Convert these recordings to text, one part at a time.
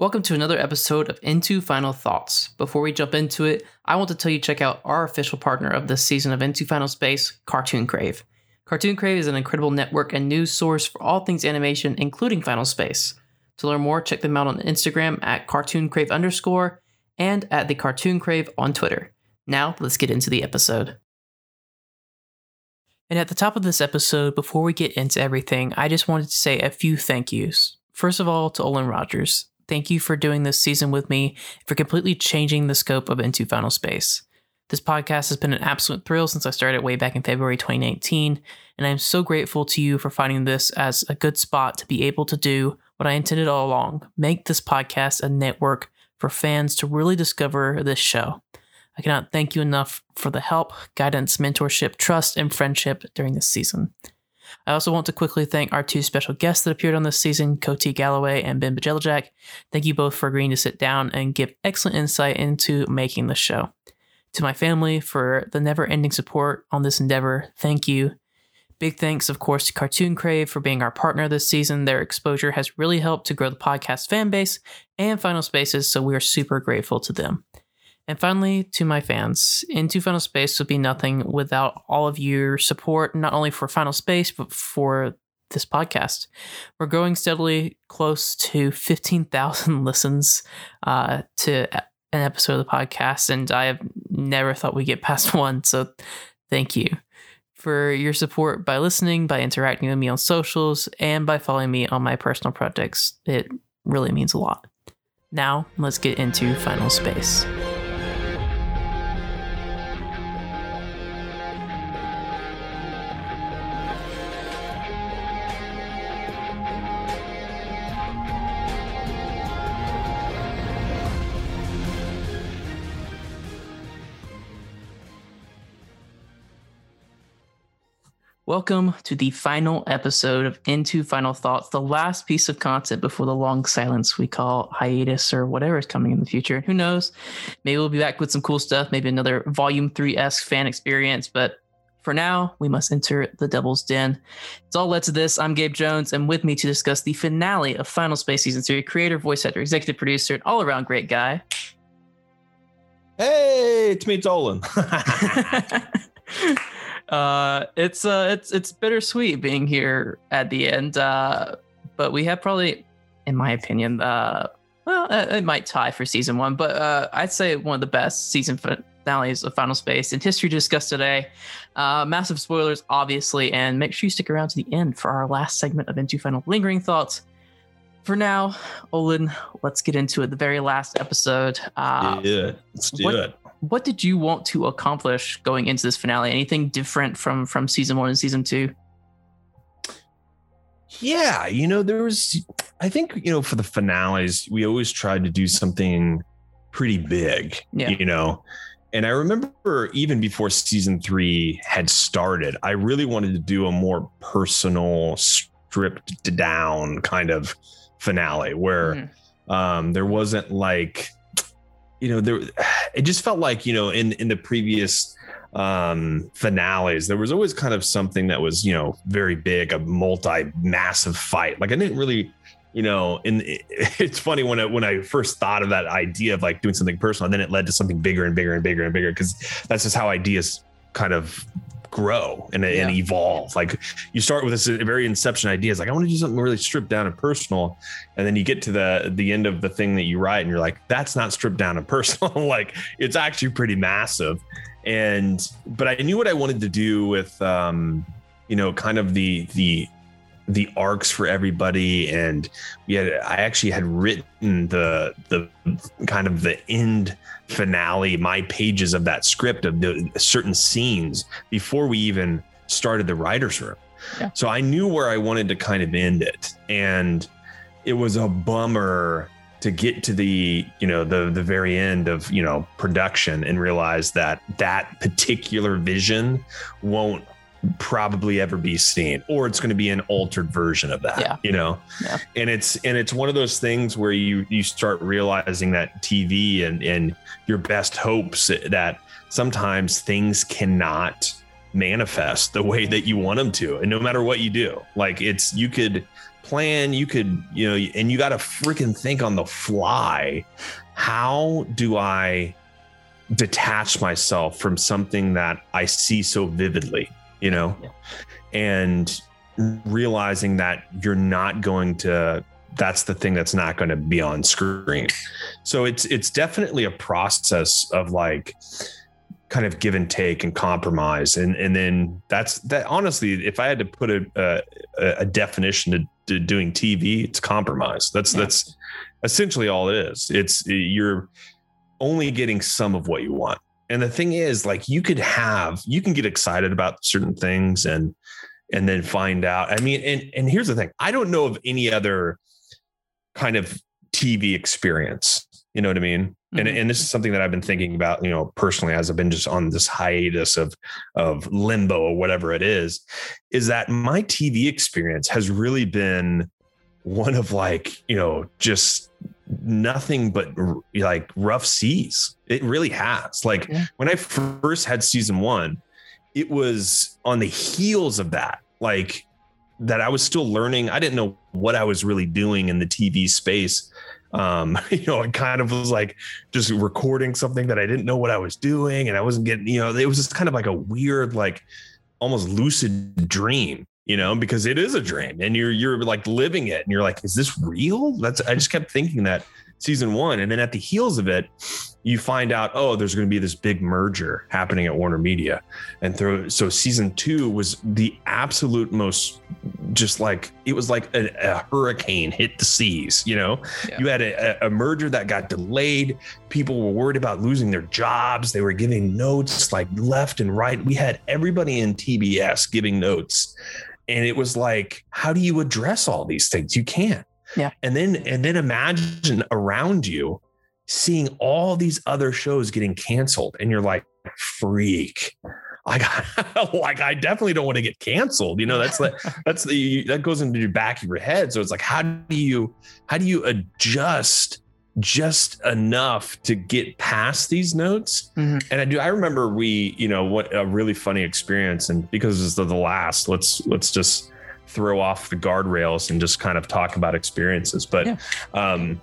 Welcome to another episode of Into Final Thoughts. Before we jump into it, I want to tell you check out our official partner of this season of Into Final Space, Cartoon Crave. Cartoon Crave is an incredible network and news source for all things animation, including Final Space. To learn more, check them out on Instagram at Cartoon Crave underscore and at the Cartoon Crave on Twitter. Now, let's get into the episode. And at the top of this episode, before we get into everything, I just wanted to say a few thank yous. First of all, to Olan Rogers. Thank you for doing this season with me, for completely changing the scope of Into Final Space. This podcast has been an absolute thrill since I started way back in February 2019, and I am so grateful to you for finding this as a good spot to be able to do what I intended all along make this podcast a network for fans to really discover this show. I cannot thank you enough for the help, guidance, mentorship, trust, and friendship during this season. I also want to quickly thank our two special guests that appeared on this season, Coty Galloway and Ben Bjelajac. Thank you both for agreeing to sit down and give excellent insight into making the show. To my family for the never ending support on this endeavor, thank you. Big thanks, of course, to Cartoon Crave for being our partner this season. Their exposure has really helped to grow the podcast fan base and Final Spaces, so we are super grateful to them. And finally, to my fans, Into Final Space would be nothing without all of your support, not only for Final Space, but for this podcast. We're growing steadily close to 15,000 listens uh, to an episode of the podcast, and I have never thought we'd get past one. So thank you for your support by listening, by interacting with me on socials, and by following me on my personal projects. It really means a lot. Now, let's get into Final Space. Welcome to the final episode of Into Final Thoughts, the last piece of content before the long silence we call hiatus or whatever is coming in the future. Who knows? Maybe we'll be back with some cool stuff, maybe another Volume 3 esque fan experience, but for now, we must enter the Devil's Den. It's all led to this. I'm Gabe Jones, and with me to discuss the finale of Final Space Season 3, creator, voice actor, executive producer, and all around great guy. Hey, it's me, Dolan. uh, it's uh, it's it's bittersweet being here at the end. Uh, but we have probably, in my opinion, uh, well, it, it might tie for season one, but uh, I'd say one of the best season finales of Final Space in history to discuss today. Uh, massive spoilers, obviously, and make sure you stick around to the end for our last segment of Into Final lingering thoughts. For now, Olan, let's get into it. The very last episode. Uh, yeah, let's do what, it what did you want to accomplish going into this finale? Anything different from from season one and season two? Yeah, you know, there was I think, you know, for the finales, we always tried to do something pretty big. Yeah. You know. And I remember even before season three had started, I really wanted to do a more personal, stripped down kind of finale where mm-hmm. um, there wasn't like you know there it just felt like you know in in the previous um finales there was always kind of something that was you know very big a multi massive fight. Like i didn't really you know and it, it's funny when i when i first thought of that idea of like doing something personal and then it led to something bigger and bigger and bigger and bigger because that's just how ideas kind of grow and, yeah. and evolve. Like you start with this very inception ideas, like I want to do something really stripped down and personal, and then you get to the the end of the thing that you write, and you're like, that's not stripped down and personal. like it's actually pretty massive. And but I knew what I wanted to do with um, you know, kind of the the the arcs for everybody. And we had i actually had written the the kind of the end finale my pages of that script of the certain scenes before we even started the writers room. Yeah. so i knew where i wanted to kind of end it. And it was a bummer to get to the you know the the very end of you know production and realize that that particular vision won't probably ever be seen or it's going to be an altered version of that yeah. you know yeah. and it's and it's one of those things where you you start realizing that tv and and your best hopes that sometimes things cannot manifest the way that you want them to and no matter what you do like it's you could plan, you could, you know, and you got to freaking think on the fly. How do I detach myself from something that I see so vividly, you know? Yeah. And realizing that you're not going to that's the thing that's not going to be on screen. So it's it's definitely a process of like kind of give and take and compromise and and then that's that honestly if i had to put a a, a definition to, to, doing tv it's compromise that's yeah. that's essentially all it is it's you're only getting some of what you want and the thing is like you could have you can get excited about certain things and and then find out i mean and and here's the thing i don't know of any other kind of tv experience you know what I mean? Mm-hmm. And and this is something that I've been thinking about, you know, personally as I've been just on this hiatus of of limbo or whatever it is, is that my TV experience has really been one of like, you know, just nothing but like rough seas. It really has. Like yeah. when I first had season 1, it was on the heels of that. Like that I was still learning. I didn't know what I was really doing in the TV space um you know it kind of was like just recording something that i didn't know what i was doing and i wasn't getting you know it was just kind of like a weird like almost lucid dream you know because it is a dream and you're you're like living it and you're like is this real that's i just kept thinking that season one. And then at the heels of it, you find out, oh, there's going to be this big merger happening at Warner Media. And through, so season two was the absolute most just like it was like a, a hurricane hit the seas. You know, yeah. you had a, a merger that got delayed. People were worried about losing their jobs. They were giving notes like left and right. We had everybody in TBS giving notes. And it was like, how do you address all these things? You can't. Yeah. And then and then imagine around you seeing all these other shows getting canceled and you're like freak like, like I definitely don't want to get canceled. You know, that's the that's the that goes into your back of your head. So it's like, how do you how do you adjust just enough to get past these notes? Mm-hmm. And I do. I remember we, you know, what a really funny experience. And because it's the, the last, let's let's just throw off the guardrails and just kind of talk about experiences. But yeah. um,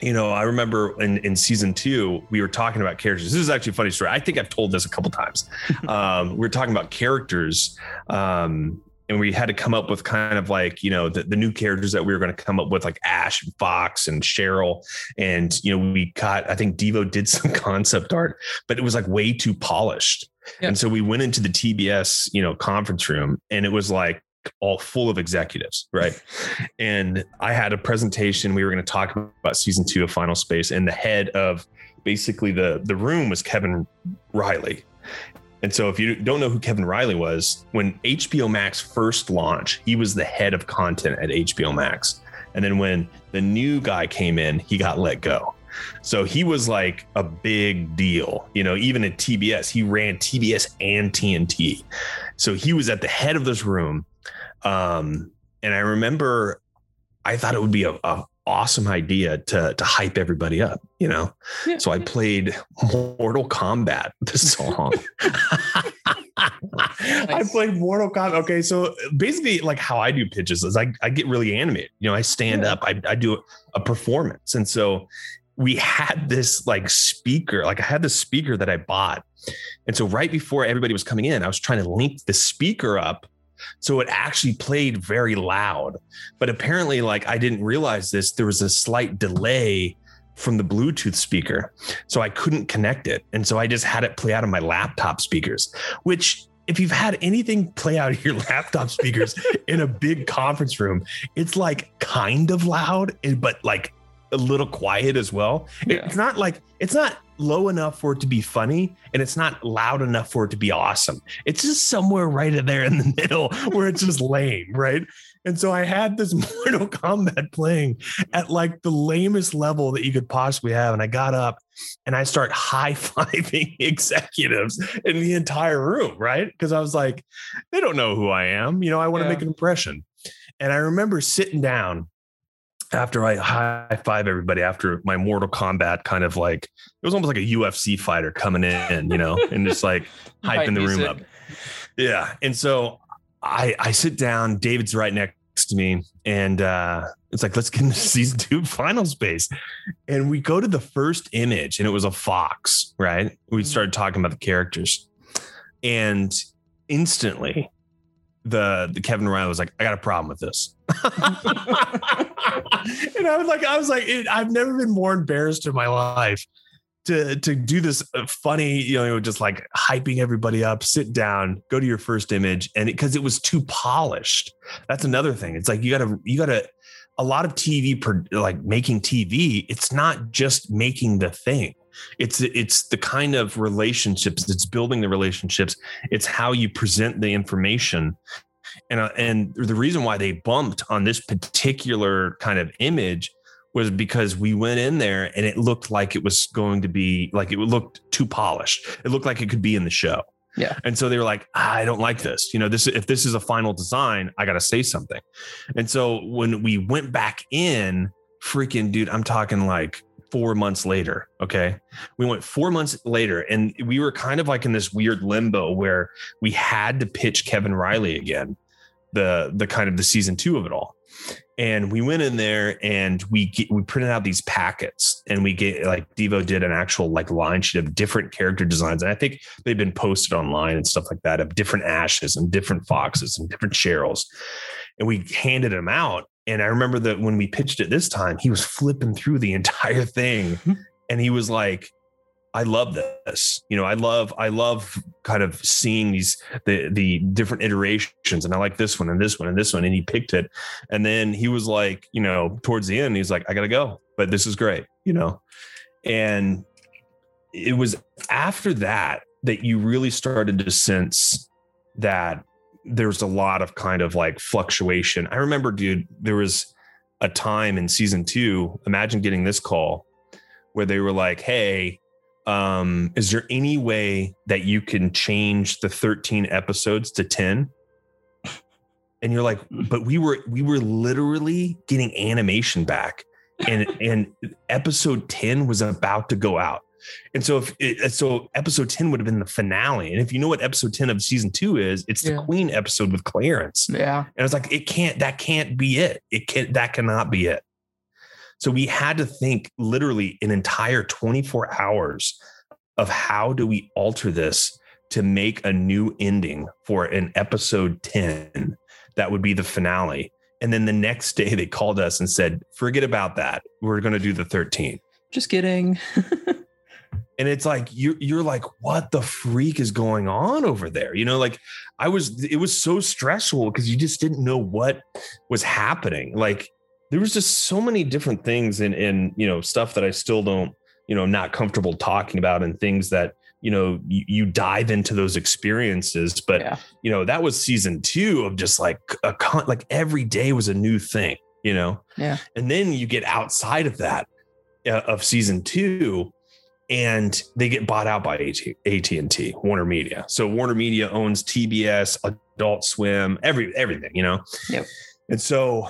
you know, I remember in, in season two, we were talking about characters. This is actually a funny story. I think I've told this a couple times. um, we were talking about characters. Um, and we had to come up with kind of like you know the, the new characters that we were going to come up with like ash and fox and cheryl and you know we got i think devo did some concept art but it was like way too polished yeah. and so we went into the tbs you know conference room and it was like all full of executives, right? and I had a presentation. We were going to talk about season two of Final Space, and the head of basically the the room was Kevin Reilly. And so, if you don't know who Kevin Reilly was, when HBO Max first launched, he was the head of content at HBO Max. And then when the new guy came in, he got let go. So he was like a big deal, you know, even at TBS, he ran TBS and TNT. So he was at the head of this room um, and I remember I thought it would be a, a awesome idea to to hype everybody up, you know. Yeah. So I played Mortal Kombat, the song. I played Mortal Kombat. Okay, so basically, like how I do pitches is I, I get really animated. You know, I stand yeah. up, I, I do a performance, and so we had this like speaker, like I had the speaker that I bought, and so right before everybody was coming in, I was trying to link the speaker up so it actually played very loud. But apparently, like I didn't realize this, there was a slight delay from the Bluetooth speaker. So I couldn't connect it. And so I just had it play out of my laptop speakers, which if you've had anything play out of your laptop speakers in a big conference room, it's like kind of loud, but like a little quiet as well. Yeah. It's not like it's not low enough for it to be funny and it's not loud enough for it to be awesome. It's just somewhere right in there in the middle where it's just lame, right? And so I had this Mortal Kombat playing at like the lamest level that you could possibly have. And I got up and I start high fiving executives in the entire room, right? Because I was like, they don't know who I am. You know, I want to yeah. make an impression. And I remember sitting down after I high five everybody after my Mortal Kombat kind of like it was almost like a UFC fighter coming in, you know, and just like hyping the room up. Yeah. And so I I sit down, David's right next to me and uh, it's like, let's get into season two final space. And we go to the first image and it was a fox, right? We mm-hmm. started talking about the characters. And instantly the the Kevin Reilly was like, I got a problem with this. and I was like, I was like, I've never been more embarrassed in my life to to do this uh, funny, you know, just like hyping everybody up, sit down, go to your first image, and because it, it, was too polished. That's another thing. It's like you gotta you gotta a lot of TV like making TV. It's not just making the thing. It's it's the kind of relationships. It's building the relationships. It's how you present the information. And, uh, and the reason why they bumped on this particular kind of image was because we went in there and it looked like it was going to be like it looked too polished. It looked like it could be in the show. Yeah. And so they were like, I don't like this. You know, this if this is a final design, I got to say something. And so when we went back in, freaking dude, I'm talking like 4 months later, okay? We went 4 months later and we were kind of like in this weird limbo where we had to pitch Kevin Reilly again. The the kind of the season 2 of it all and we went in there and we get, we printed out these packets and we get like Devo did an actual like line sheet of different character designs and I think they've been posted online and stuff like that of different ashes and different foxes and different Cheryls and we handed them out and I remember that when we pitched it this time he was flipping through the entire thing mm-hmm. and he was like I love this. You know, I love I love kind of seeing these the the different iterations and I like this one and this one and this one and he picked it and then he was like, you know, towards the end he's like I got to go, but this is great, you know. And it was after that that you really started to sense that there's a lot of kind of like fluctuation. I remember dude, there was a time in season 2, imagine getting this call where they were like, "Hey, um, is there any way that you can change the 13 episodes to 10 and you're like but we were we were literally getting animation back and and episode 10 was about to go out and so if it, uh, so episode 10 would have been the finale and if you know what episode 10 of season 2 is it's the yeah. queen episode with clarence yeah and it's like it can't that can't be it it can't that cannot be it so we had to think literally an entire 24 hours of how do we alter this to make a new ending for an episode 10 that would be the finale. And then the next day they called us and said, forget about that. We're going to do the 13. Just kidding. and it's like you're you're like what the freak is going on over there? You know like i was it was so stressful because you just didn't know what was happening. Like there was just so many different things and and you know stuff that I still don't you know not comfortable talking about and things that you know you, you dive into those experiences. But yeah. you know that was season two of just like a con- like every day was a new thing you know? Yeah. And then you get outside of that uh, of season two and they get bought out by AT- AT&T Warner Media so Warner Media owns TBS Adult Swim every everything you know yep and so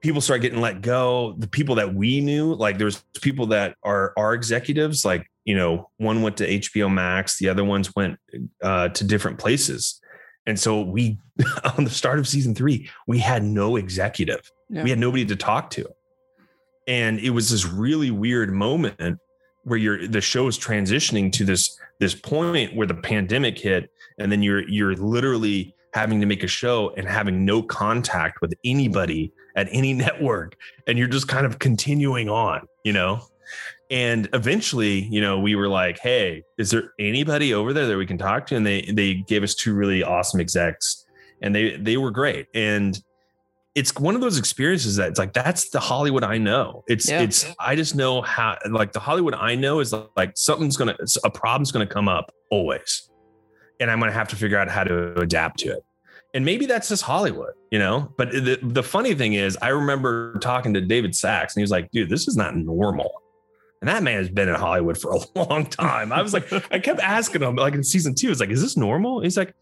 people start getting let go. The people that we knew, like there's people that are our executives, like, you know, one went to HBO Max, the other ones went uh, to different places. And so we, on the start of season three, we had no executive. Yeah. We had nobody to talk to. And it was this really weird moment where you're the show is transitioning to this this point where the pandemic hit and then you're you're literally having to make a show and having no contact with anybody at any network and you're just kind of continuing on you know? And eventually you know we were like hey is there anybody over there that we can talk to? And they they gave us two really awesome execs and they they were great. And it's one of those experiences that it's like that's the hollywood i know it's yeah. it's i just know how like the hollywood i know is like something's gonna a problem's gonna come up always and I'm to have to figure out how to adapt to it. And maybe that's just Hollywood, you know? But the, the funny thing is, I remember talking to David Sacks and he was like, dude, this is not normal. And that man has been in Hollywood for a long time. I was like, I kept asking him, like in season two, it's like, is this normal? He's like,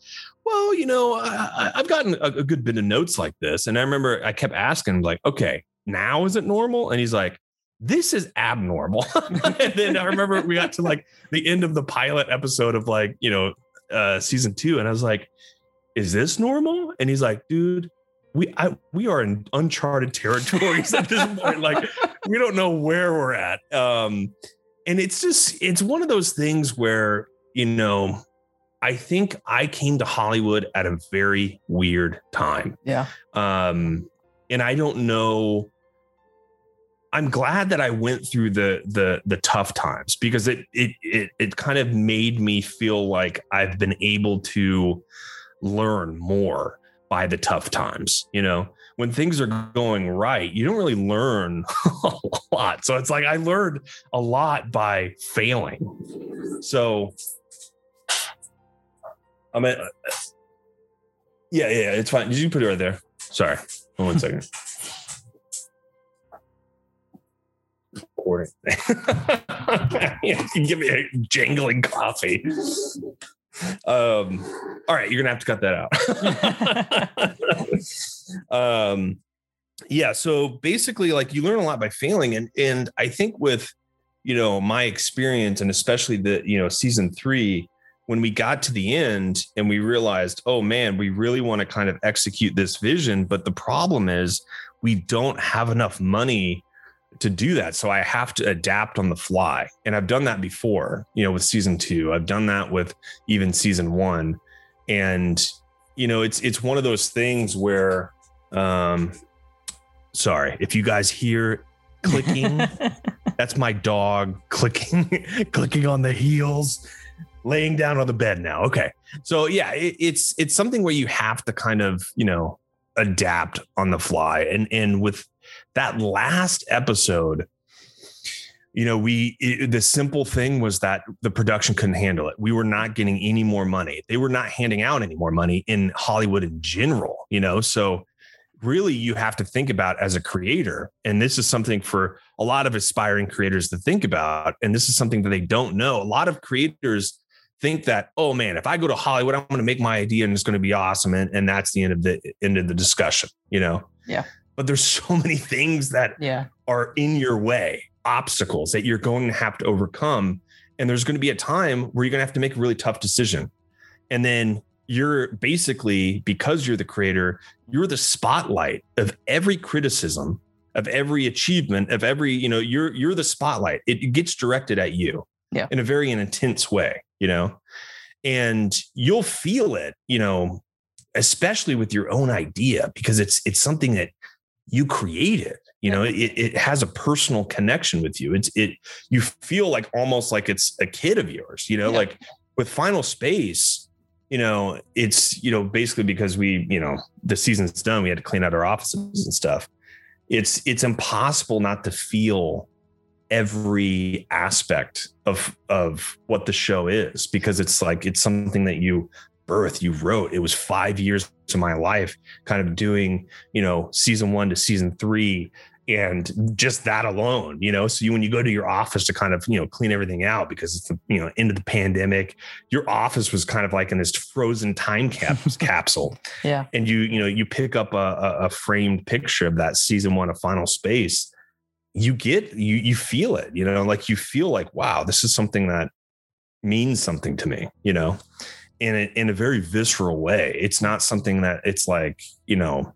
well, you know, I, have gotten a, a, good bit of notes like this. And I remember I kept asking, like, okay, now is it normal? And he's like, this is abnormal. and then I remember we got to like the end of the pilot episode of like, you know, uh, season two, and I was like, "Is this normal?" And he's like, "Dude, we I, we are in uncharted territories at this point. Like we don't know where we're at. Um, and it's just it's one of those things where you know I think I came to Hollywood at a very weird time. Yeah. Um, and I don't know. I'm glad that I went through the the the tough times because it it it it kind of made me feel like I've been able to learn more by the tough times. You know, when things are going right, you don't really learn a lot. So it's like I learned a lot by failing. So I mean, yeah, yeah, it's fine. Did you put it right there? Sorry. One second. Recording. give me a jangling coffee. Um, all right, you're gonna have to cut that out. um, yeah. So basically, like you learn a lot by failing, and and I think with you know my experience, and especially the you know season three, when we got to the end and we realized, oh man, we really want to kind of execute this vision, but the problem is we don't have enough money to do that. So I have to adapt on the fly. And I've done that before, you know, with season 2. I've done that with even season 1. And you know, it's it's one of those things where um sorry, if you guys hear clicking, that's my dog clicking clicking on the heels laying down on the bed now. Okay. So yeah, it, it's it's something where you have to kind of, you know, adapt on the fly. And and with that last episode, you know, we it, the simple thing was that the production couldn't handle it. We were not getting any more money. They were not handing out any more money in Hollywood in general, you know. So really you have to think about as a creator and this is something for a lot of aspiring creators to think about and this is something that they don't know. A lot of creators think that oh man if i go to hollywood i'm going to make my idea and it's going to be awesome and, and that's the end of the end of the discussion you know yeah but there's so many things that yeah. are in your way obstacles that you're going to have to overcome and there's going to be a time where you're going to have to make a really tough decision and then you're basically because you're the creator you're the spotlight of every criticism of every achievement of every you know you're you're the spotlight it gets directed at you yeah. in a very intense way you know, and you'll feel it, you know, especially with your own idea because it's it's something that you create it you know it, it has a personal connection with you it's it you feel like almost like it's a kid of yours you know yeah. like with final space you know it's you know basically because we you know the season's done we had to clean out our offices and stuff it's it's impossible not to feel every aspect of of what the show is because it's like it's something that you birth you wrote it was five years of my life kind of doing you know season one to season three and just that alone you know? So you when you go to your office to kind of you know clean everything out because it's the you know end of the pandemic your office was kind of like in this frozen time cap- capsule. Yeah. And you you know you pick up a, a, a framed picture of that season one of final space you get you you feel it you know? Like you feel like wow this is something that means something to me you know in a, in a very visceral way. It's not something that it's like you know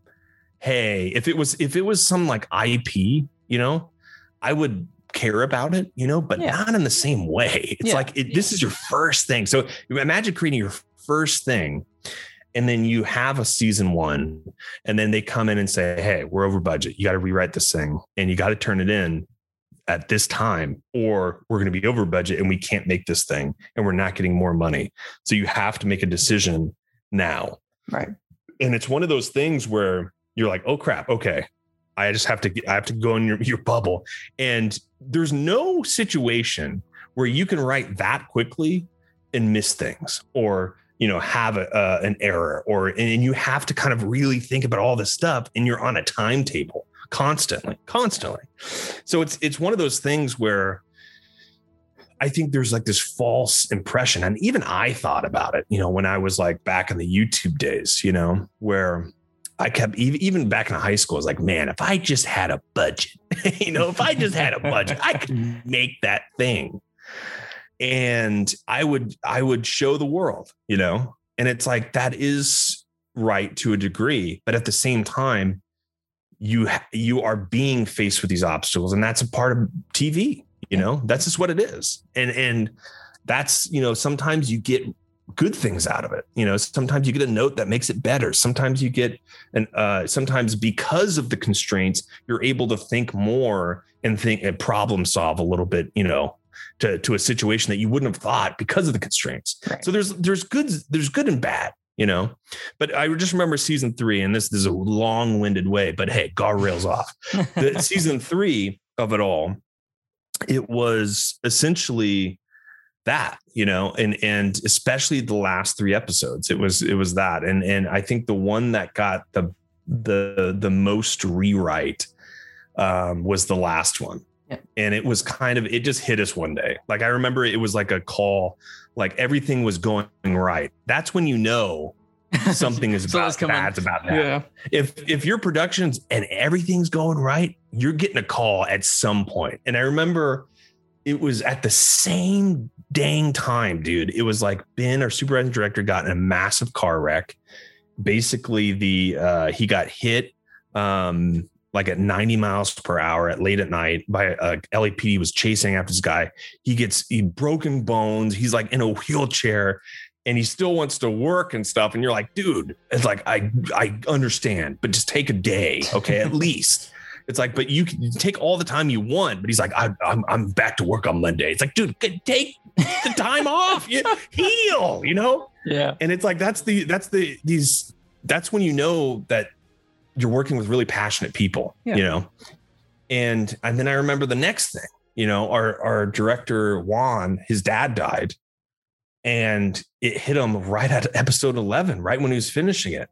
hey if it was if it was some like ip you know i would care about it you know but yeah. not in the same way. It's yeah. like it, this is your first thing. So imagine creating your first thing and then you have a season one and then they come in and say hey we're over budget. You got to rewrite this thing and you got to turn it in at this time or we're going to be over budget and we can't make this thing and we're not getting more money. So you have to make a decision now. Right. And it's one of those things where you're like oh crap okay. I just have to i have to go in your, your bubble. And there's no situation where you can write that quickly and miss things or you know have a, uh, an error or and you have to kind of really think about all this stuff and you're on a timetable constantly constantly so it's it's one of those things where I think there's like this false impression. And even I thought about it, you know, when I was like back in the YouTube days, you know, where I kept even back in high school, I was like, man, if I just had a budget, you know, if I just had a budget, I could make that thing and I would I would show the world, you know. And it's like that is right to a degree, but at the same time, you you are being faced with these obstacles, and that's a part of TV. You know, that's just what it is, and and that's you know sometimes you get good things out of it. You know, sometimes you get a note that makes it better. Sometimes you get and uh, sometimes because of the constraints, you're able to think more and think and problem solve a little bit. You know, to to a situation that you wouldn't have thought because of the constraints. Right. So there's there's good there's good and bad you know. But I just remember season three, and this, this is a long-winded way, but hey, guardrails off. the season three of it all, it was essentially that, you know, and and especially the last three episodes, it was it was that, and and I think the one that got the the the most rewrite um, was the last one. And it was kind of, it just hit us one day. Like I remember it was like a call, like everything was going right. That's when you know something is about bad's about that. Yeah. If if your productions and everything's going right, you're getting a call at some point. And I remember it was at the same dang time, dude. It was like Ben, our supervising director, got in a massive car wreck. Basically, the uh he got hit um like at 90 miles per hour at late at night by uh, a LAPD was chasing after this guy. He gets he broken bones. He's like in a wheelchair and he still wants to work and stuff. And you're like, dude, it's like I I understand, but just take a day, okay, at least. It's like, but you can take all the time you want. But he's like, I, I'm I'm back to work on Monday. It's like, dude, take the time off, you, heal, you know. Yeah. And it's like that's the that's the these that's when you know that you're working with really passionate people, yeah. you know. And and then I remember the next thing, you know, our our director Juan, his dad died, and it hit him right at episode 11, right when he was finishing it.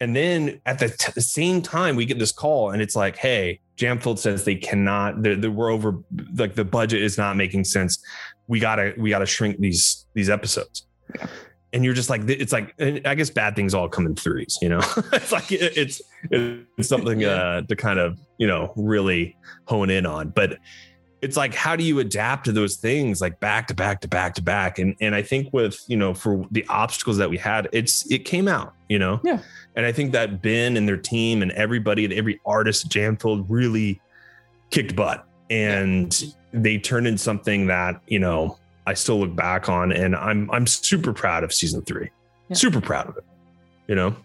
And then at the, t- the same time, we get this call, and it's like, "Hey, Jam Filled says they cannot. They're, they're, we're over. Like the budget is not making sense. We gotta we gotta shrink these these episodes." Yeah and you're just like it's like i guess bad things all come in threes you know? It's like it's it's something uh, to kind of you know really hone in on. But it's like how do you adapt to those things like back to back to back to back? And and i think with you know for the obstacles that we had it's it came out you know? Yeah. And i think that ben and their team and everybody and every artist jam filled really kicked butt. And yeah. they turned in something that you know I still look back on, and I'm I'm super proud of season three. Yeah. Super proud of it. You know.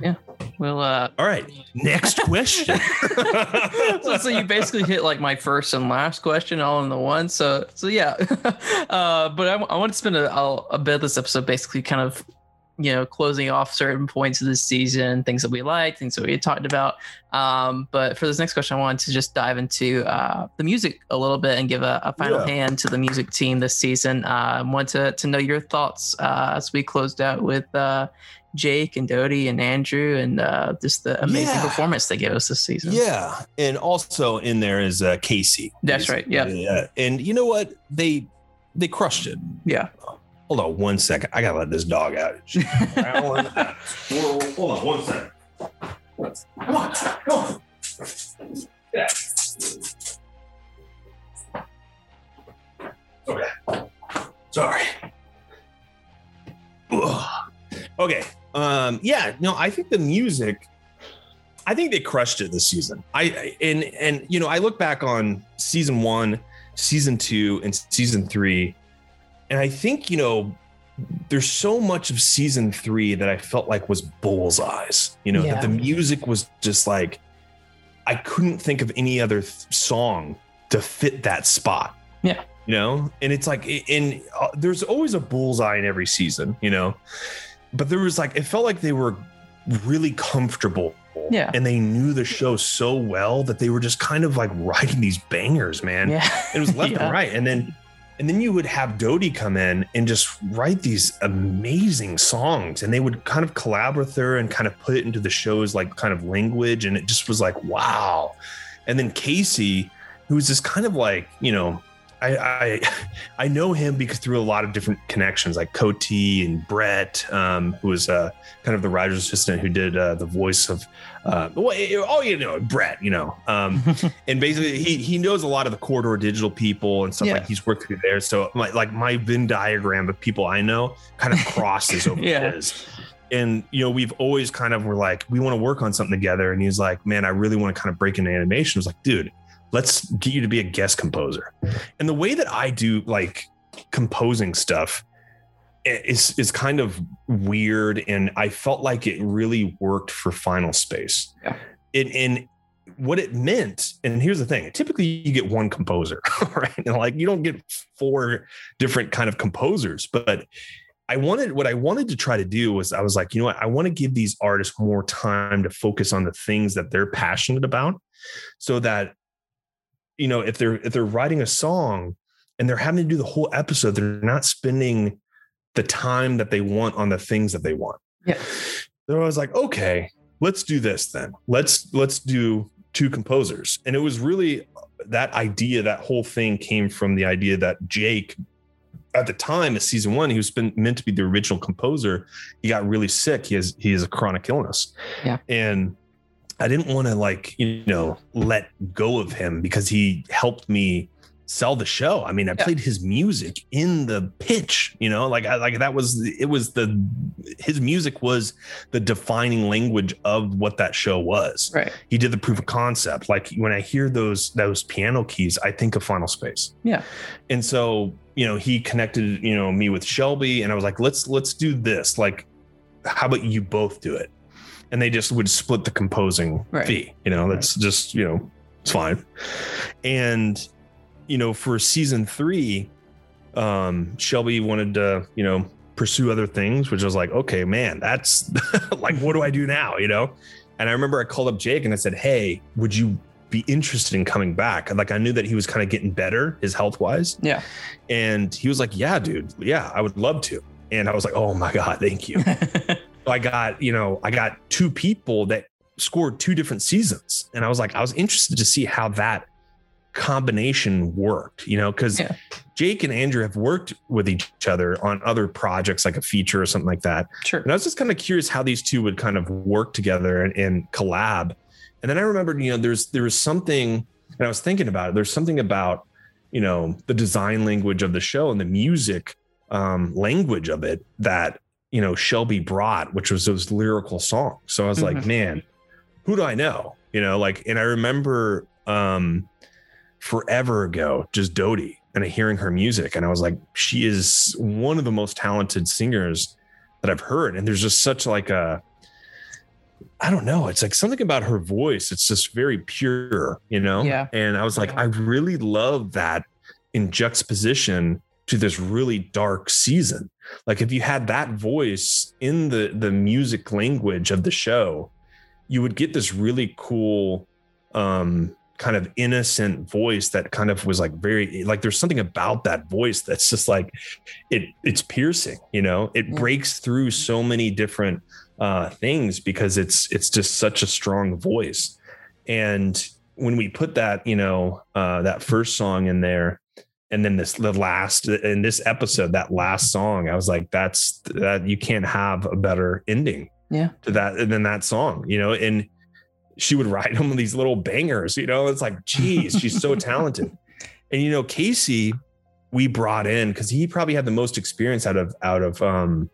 Yeah. Well. Uh, All right. Next question. so, so, you basically hit like my first and last question all in the one. So so yeah. uh, but I, I want to spend a, a bit of this episode basically kind of you know, closing off certain points of the season, things that we liked, things that we had talked about. Um, but for this next question, I wanted to just dive into uh, the music a little bit and give a, a final yeah. hand to the music team this season. Uh, I want to, to know your thoughts uh, as we closed out with uh, Jake and Dodie and Andrew and uh, just the amazing yeah. performance they gave us this season. Yeah. And also in there is uh, Casey. That's right. Yeah. yeah. And you know what? They they crushed it. Yeah. Hold on one second. I gotta let this dog out. hold, hold on one second. Come on, come on. Yeah. Okay. Sorry. Ugh. Okay. Um, yeah, no, I think the music, I think they crushed it this season. I and and you know, I look back on season one, season two, and season three and I think, you know, there's so much of season three that I felt like was bullseyes, you know, yeah. that the music was just like, I couldn't think of any other th- song to fit that spot. Yeah. You know, and it's like, in uh, there's always a bullseye in every season, you know, but there was like, it felt like they were really comfortable. Yeah. And they knew the show so well that they were just kind of like writing these bangers, man. Yeah. it was left yeah. and right. And then, and then you would have Dodie come in and just write these amazing songs, and they would kind of collaborate with her and kind of put it into the show's like kind of language, and it just was like wow. And then Casey, who was just kind of like you know I, I, I know him because through a lot of different connections, like Coty and Brett, um, who was uh, kind of the writer's assistant who did uh, the voice of, uh, well, oh, you know, Brett, you know, um, and basically he he knows a lot of the corridor digital people and stuff yeah. like he's worked through there. So my, like my Venn diagram of people I know kind of crosses over yeah. his. and you know we've always kind of were like we want to work on something together and he's like man i really want to kind of break into animation I was like dude let's get you to be a guest composer and the way that i do like composing stuff is is kind of weird and i felt like it really worked for final space yeah. it, and what it meant and here's the thing typically you get one composer right and like you don't get four different kind of composers but I wanted what I wanted to try to do was I was like, you know what? I want to give these artists more time to focus on the things that they're passionate about so that you know, if they're if they're writing a song and they're having to do the whole episode, they're not spending the time that they want on the things that they want. Yeah. So I was like, okay, let's do this then. Let's let's do two composers. And it was really that idea, that whole thing came from the idea that Jake at the time of season one, he was been, meant to be the original composer. He got really sick. He has he has a chronic illness. Yeah. And I didn't want to like, you know, let go of him because he helped me sell the show. I mean, I yeah. played his music in the pitch, you know, like I like that was it was the his music was the defining language of what that show was. Right. He did the proof of concept. Like when I hear those those piano keys, I think of Final Space. Yeah. And so, you know, he connected, you know, me with Shelby and I was like, let's let's do this. Like how about you both do it? And they just would split the composing right. fee. You know, that's right. just, you know, it's fine. And you know, for season three, um, Shelby wanted to, you know, pursue other things, which was like, okay, man, that's like, what do I do now? You know? And I remember I called up Jake and I said, Hey, would you be interested in coming back? Like I knew that he was kind of getting better, his health wise. Yeah. And he was like, Yeah, dude, yeah, I would love to. And I was like, Oh my God, thank you. so I got, you know, I got two people that scored two different seasons. And I was like, I was interested to see how that combination worked, you know, because yeah. Jake and Andrew have worked with each other on other projects like a feature or something like that. Sure. And I was just kind of curious how these two would kind of work together and, and collab. And then I remembered, you know, there's there was something, and I was thinking about it. There's something about, you know, the design language of the show and the music um, language of it that you know Shelby brought, which was those lyrical songs. So I was mm-hmm. like, man, who do I know? You know, like, and I remember um forever ago, just Dodie and hearing her music. And I was like, she is one of the most talented singers that I've heard. And there's just such like a, I don't know. It's like something about her voice. It's just very pure, you know? Yeah. And I was like, I really love that in juxtaposition to this really dark season. Like if you had that voice in the the music language of the show, you would get this really cool um kind of innocent voice that kind of was like very like there's something about that voice that's just like it it's piercing you know? It breaks through so many different uh things because it's it's just such a strong voice. And when we put that you know uh that first song in there and then this the last in this episode that last song i was like that's that you can't have a better ending yeah. to that than that song you know? And she would write him these little bangers, you know, it's like, geez, she's so talented. And, you know, Casey, we brought in because he probably had the most experience out of, out of, um,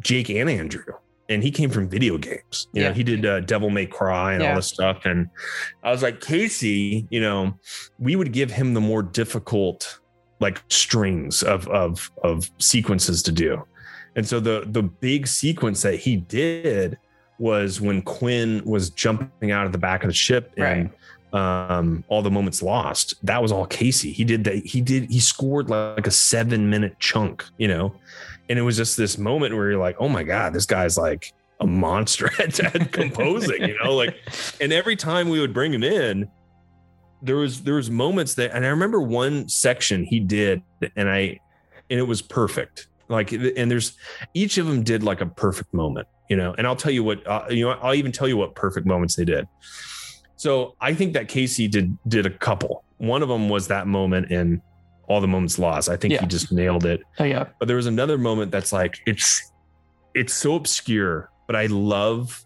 Jake and Andrew. And he came from video games. You yeah. know, he did uh, Devil May Cry and yeah. all this stuff. And I was like, Casey, you know, we would give him the more difficult like strings of of of sequences to do. And so the the big sequence that he did was when Quinn was jumping out of the back of the ship and right. um, all the moments lost. That was all Casey. He did that. He did. He scored like a seven minute chunk, you know, and it was just this moment where you're like, oh my god, this guy's like a monster at, at composing, you know, like. And every time we would bring him in, there was there was moments that, and I remember one section he did, and I, and it was perfect. Like, and there's each of them did like a perfect moment you know? And i'll tell you what uh, you know i'll even tell you what perfect moments they did. So i think that casey did did a couple. One of them was that moment in all the moments lost. I think yeah. he just nailed it. Oh yeah. But there was another moment that's like it's it's so obscure but i love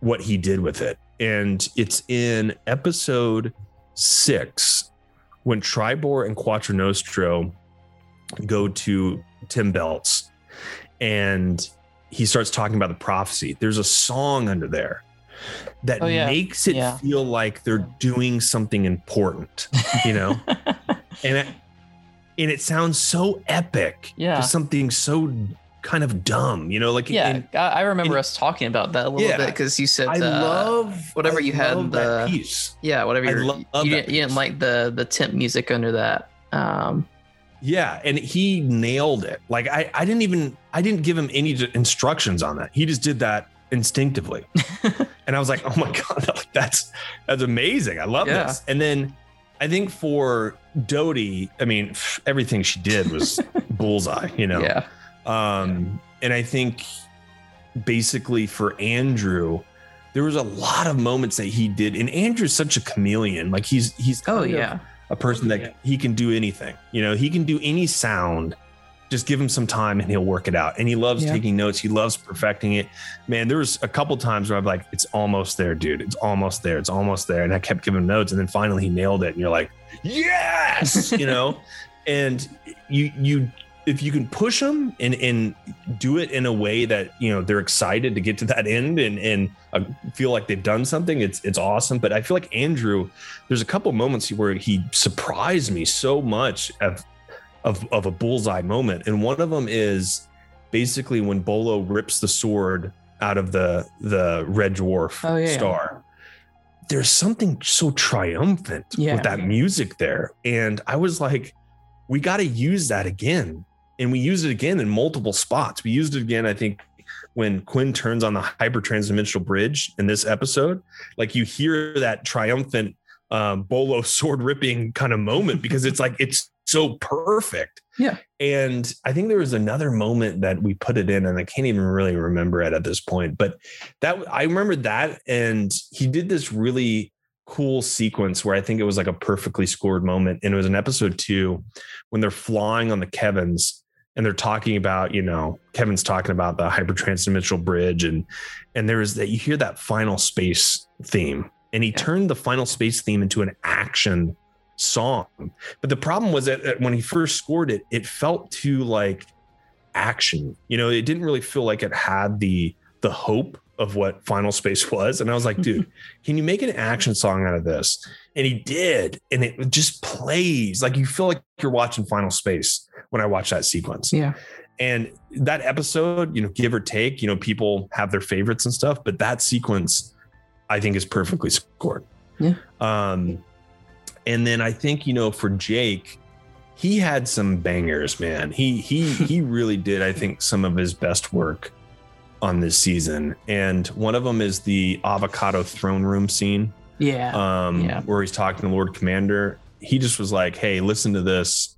what he did with it. And it's in episode six when Tribore and Quatronostro go to tim belt's and he starts talking about the prophecy, there's a song under there that oh, yeah. makes it yeah. feel like they're doing something important, you know? and it, and it sounds so epic. Yeah. something so kind of dumb, you know, like yeah. And, I remember and, us talking about that a little yeah, bit because you said I uh, love whatever I you had the piece. Yeah, whatever you love you, didn't, you didn't like the the temp music under that. Um, yeah, and he nailed it. Like I, I didn't even I didn't give him any instructions on that. He just did that instinctively, and I was like, oh my god, that's that's amazing. I love yeah. this. And then I think for Dodie, I mean, everything she did was bullseye. You know. Yeah. Um, and I think basically for Andrew, there was a lot of moments that he did, and Andrew's such a chameleon. Like he's he's oh yeah a person that he can do anything. You know, he can do any sound. Just give him some time and he'll work it out. And he loves yeah. taking notes. He loves perfecting it. Man, there was a couple times where I'm like, it's almost there, dude. It's almost there. It's almost there. And I kept giving him notes. And then finally he nailed it. And you're like, yes, you know? and you you if you can push them and and do it in a way that you know they're excited to get to that end and and uh, feel like they've done something it's it's awesome. But i feel like andrew there's a couple moments where he surprised me so much of of, of a bullseye moment. And one of them is basically when bolo rips the sword out of the the red dwarf oh, yeah, star. There's something so triumphant yeah. with that music there. And i was like we got to use that again and we used it again in multiple spots. We used it again, I think, when Quinn turns on the hyper transdimensional bridge in this episode. Like you hear that triumphant um, Bolo sword ripping kind of moment because it's like it's so perfect. Yeah. And I think there was another moment that we put it in, and I can't even really remember it at this point. But that I remember that, and he did this really cool sequence where I think it was like a perfectly scored moment. And it was in episode two when they're flying on the Kevins and they're talking about you know kevin's talking about the hypertransdimensional bridge and and there's that you hear that final space theme and he yeah. turned the final space theme into an action song. But the problem was that when he first scored it it felt too like action. You know it didn't really feel like it had the the hope of what final space was. And i was like dude can you make an action song out of this? And he did. And it just plays. Like you feel like you're watching final space when i watch that sequence yeah and that episode you know give or take you know people have their favorites and stuff but that sequence i think is perfectly scored yeah um and then i think you know for jake he had some bangers man he he he really did i think some of his best work on this season and one of them is the avocado throne room scene yeah. Um, yeah. where he's talking to Lord Commander. He just was like, "Hey, listen to this."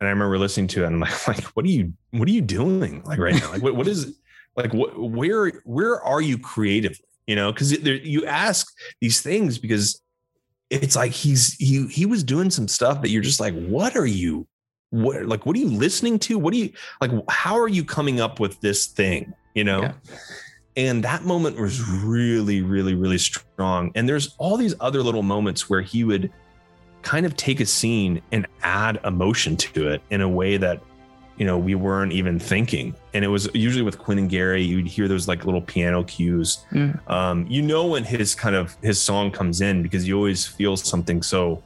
And I remember listening to it, and I'm like, "Like, what are you, what are you doing, like right now? Like, what, what is, like, what, where, where are you creatively? You know, because you ask these things because it's like he's he he was doing some stuff that you're just like, what are you, what, like, what are you listening to? What do you like? How are you coming up with this thing? You know." Yeah and that moment was really really really strong and there's all these other little moments where he would kind of take a scene and add emotion to it in a way that you know we weren't even thinking. And it was usually with quinn and gary you'd hear those like little piano cues. Mm. um, you know when his kind of his song comes in because you always feel something so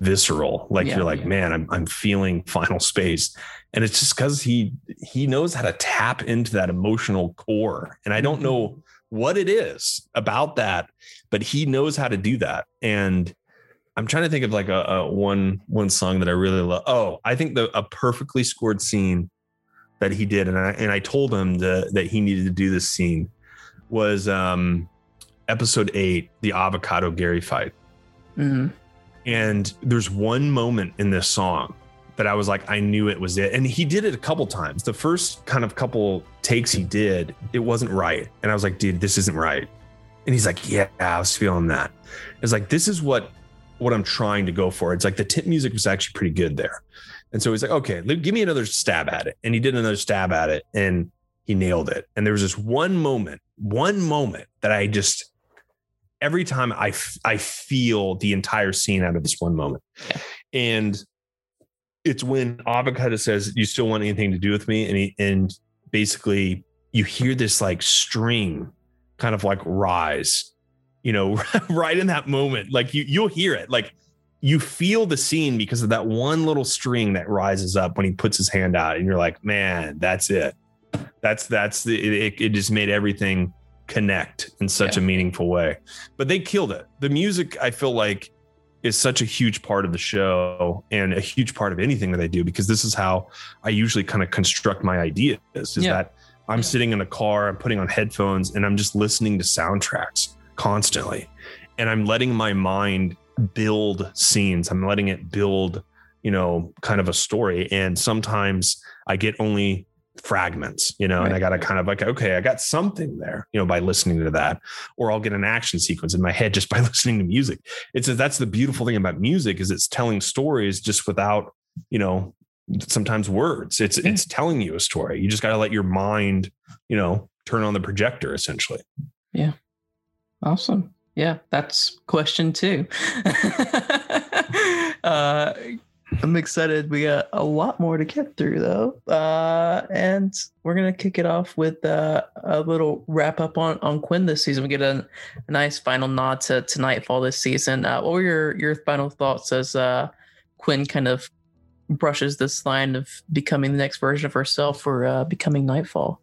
visceral. Like yeah, you're like yeah. man I'm, I'm feeling final space. And it's just because he he knows how to tap into that emotional core. And i don't mm-hmm. know what it is about that but he knows how to do that. And i'm trying to think of like a, a one one song that i really love oh i think the a perfectly scored scene that he did and i and i told him to, that he needed to do this scene was um episode eight the avocado gary fight mm-hmm. and there's one moment in this song that I was like, I knew it was it. And he did it a couple times. The first kind of couple takes he did, it wasn't right. And I was like, dude, this isn't right. And he's like, yeah, I was feeling that. It's like, this is what what I'm trying to go for. It's like the tip music was actually pretty good there. And so he's like, okay, give me another stab at it. And he did another stab at it and he nailed it. And there was this one moment, one moment that I just, every time I, I feel the entire scene out of this one moment. Yeah. And it's when avocado says you still want anything to do with me and he and basically you hear this like string kind of like rise, you know, right in that moment. Like you you'll hear it. Like you feel the scene because of that one little string that rises up when he puts his hand out and you're like, "Man, that's it." That's that's the it, it just made everything connect in such yeah. a meaningful way. But they killed it. The music I feel like is such a huge part of the show and a huge part of anything that I do because this is how I usually kind of construct my ideas is yeah. that I'm yeah. sitting in a car, I'm putting on headphones and I'm just listening to soundtracks constantly. And I'm letting my mind build scenes. I'm letting it build, you know, kind of a story. And sometimes I get only fragments, you know, right. and I got to kind of like, okay, I got something there, you know, by listening to that, or I'll get an action sequence in my head just by listening to music. It's a, that's the beautiful thing about music is it's telling stories just without, you know, sometimes words. It's it's telling you a story. You just got to let your mind, you know, turn on the projector essentially. Yeah. Awesome. Yeah, that's question two. uh, I'm excited. We got a lot more to get through though. Uh, and we're gonna kick it off with uh, a little wrap up on, on Quinn this season. We get a, a nice final nod to, to Nightfall this season. Uh, what were your, your final thoughts as uh, Quinn kind of brushes this line of becoming the next version of herself or uh, becoming Nightfall?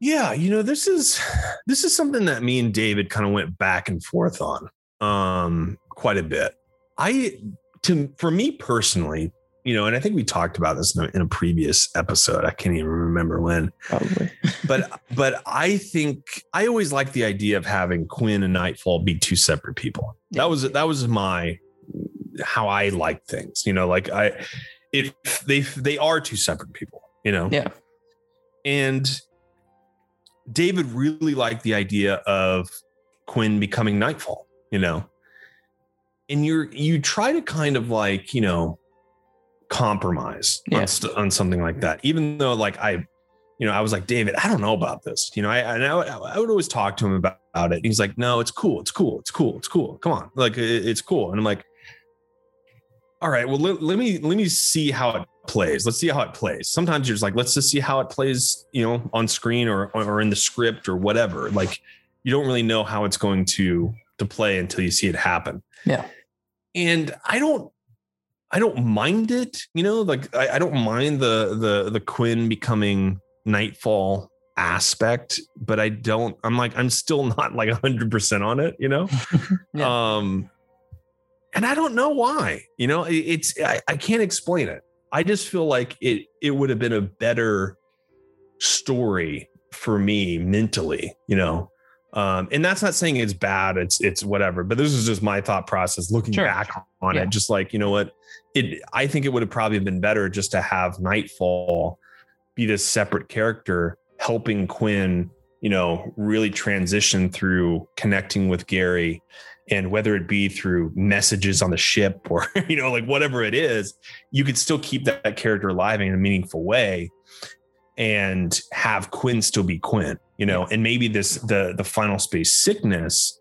Yeah, you know, this is this is something that me and David kind of went back and forth on um quite a bit. I to for me personally, you know, and I think we talked about this in a, in a previous episode. I can't even remember when. Probably. but but I think I always like the idea of having Quinn and Nightfall be two separate people. Yeah. That was that was my how I like things. You know, like I if they they are two separate people, you know. Yeah. And David really liked the idea of Quinn becoming Nightfall, you know. And you're you try to kind of like, you know, compromise yeah. on, st- on something like that. Even though like I you know, I was like, David, I don't know about this. You know, I I, I would always talk to him about, about it. He's like, no, it's cool. It's cool. It's cool. It's cool. Come on. Like it, it's cool. And I'm like, all right, well, let, let me let me see how it plays. Let's see how it plays. Sometimes you're just like, let's just see how it plays, you know, on screen or or in the script or whatever. Like you don't really know how it's going to to play until you see it happen. Yeah. And I don't I don't mind it, you know, like I, I don't mind the the the Quinn becoming Nightfall aspect, but I don't I'm like I'm still not like 100% on it, you know? yeah. Um and I don't know why. You know, it's I, I can't explain it. I just feel like it it would have been a better story for me mentally, you know. Um, and that's not saying it's bad, it's it's whatever, but this is just my thought process looking sure. back on yeah. it. Just like, you know what, it I think it would have probably been better just to have Nightfall be this separate character helping Quinn, you know, really transition through connecting with Gary and whether it be through messages on the ship or you know like whatever it is you could still keep that, that, character alive in a meaningful way and have quinn still be quinn you know? And maybe this the the final space sickness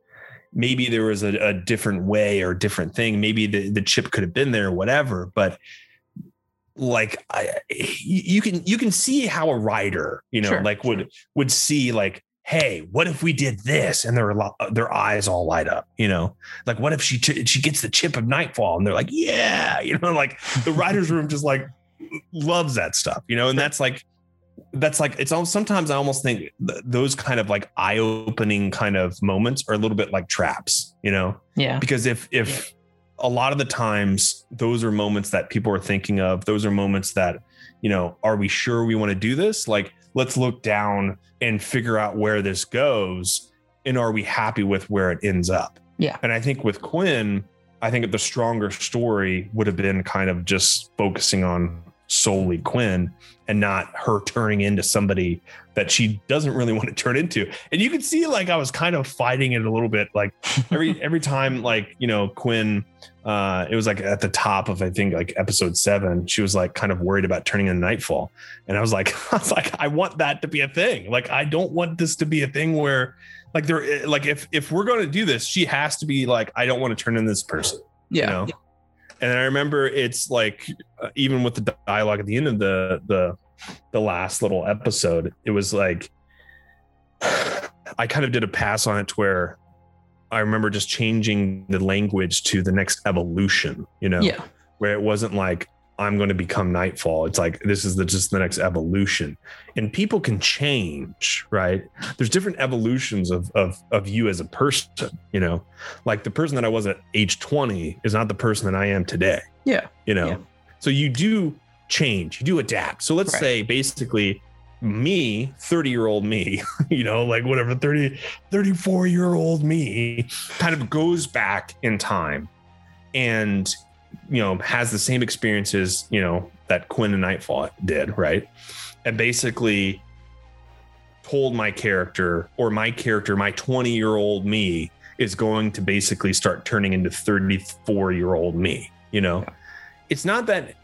maybe there was a, a different way or different thing. Maybe the, the chip could have been there or whatever but like I, you can you can see how a writer you know sure. like would would see like hey, what if we did this? And their their eyes all light up, you know, like what if she she gets the chip of nightfall? And they're like, yeah, you know, like the writers' room just like loves that stuff, you know, and that's like that's like it's almost sometimes I almost think th- those kind of like eye opening kind of moments are a little bit like traps, you know, yeah, because if if a lot of the times those are moments that people are thinking of, those are moments that you know, are we sure we want to do this? Like let's look down and figure out where this goes and are we happy with where it ends up? Yeah. And i think with quinn i think the stronger story would have been kind of just focusing on solely quinn and not her turning into somebody that she doesn't really want to turn into. And you can see like i was kind of fighting it a little bit like every every time like you know quinn uh it was like at the top of i think like episode seven she was like kind of worried about turning into nightfall. And i was like i was like i want that to be a thing. Like i don't want this to be a thing where like there eh, like if if we're going to do this she has to be like i don't want to turn in this person yeah. you know? and i remember it's like uh, even with the dialogue at the end of the the the last little episode, it was like I kind of did a pass on it to where I remember just changing the language to the next evolution, you know, yeah. where it wasn't like I'm going to become Nightfall. It's like this is the just the next evolution, and people can change, right? There's different evolutions of of of you as a person, you know, like the person that I was at age 20 is not the person that I am today. Yeah, you know, Yeah. so you do change, you do adapt. So let's Right. say basically me 30 year old me you know like whatever 30 34 year old me kind of goes back in time and you know has the same experiences you know that quinn and nightfall did right? And basically told my character or my character my 20 year old me is going to basically start turning into 34 year old me you know? It's not that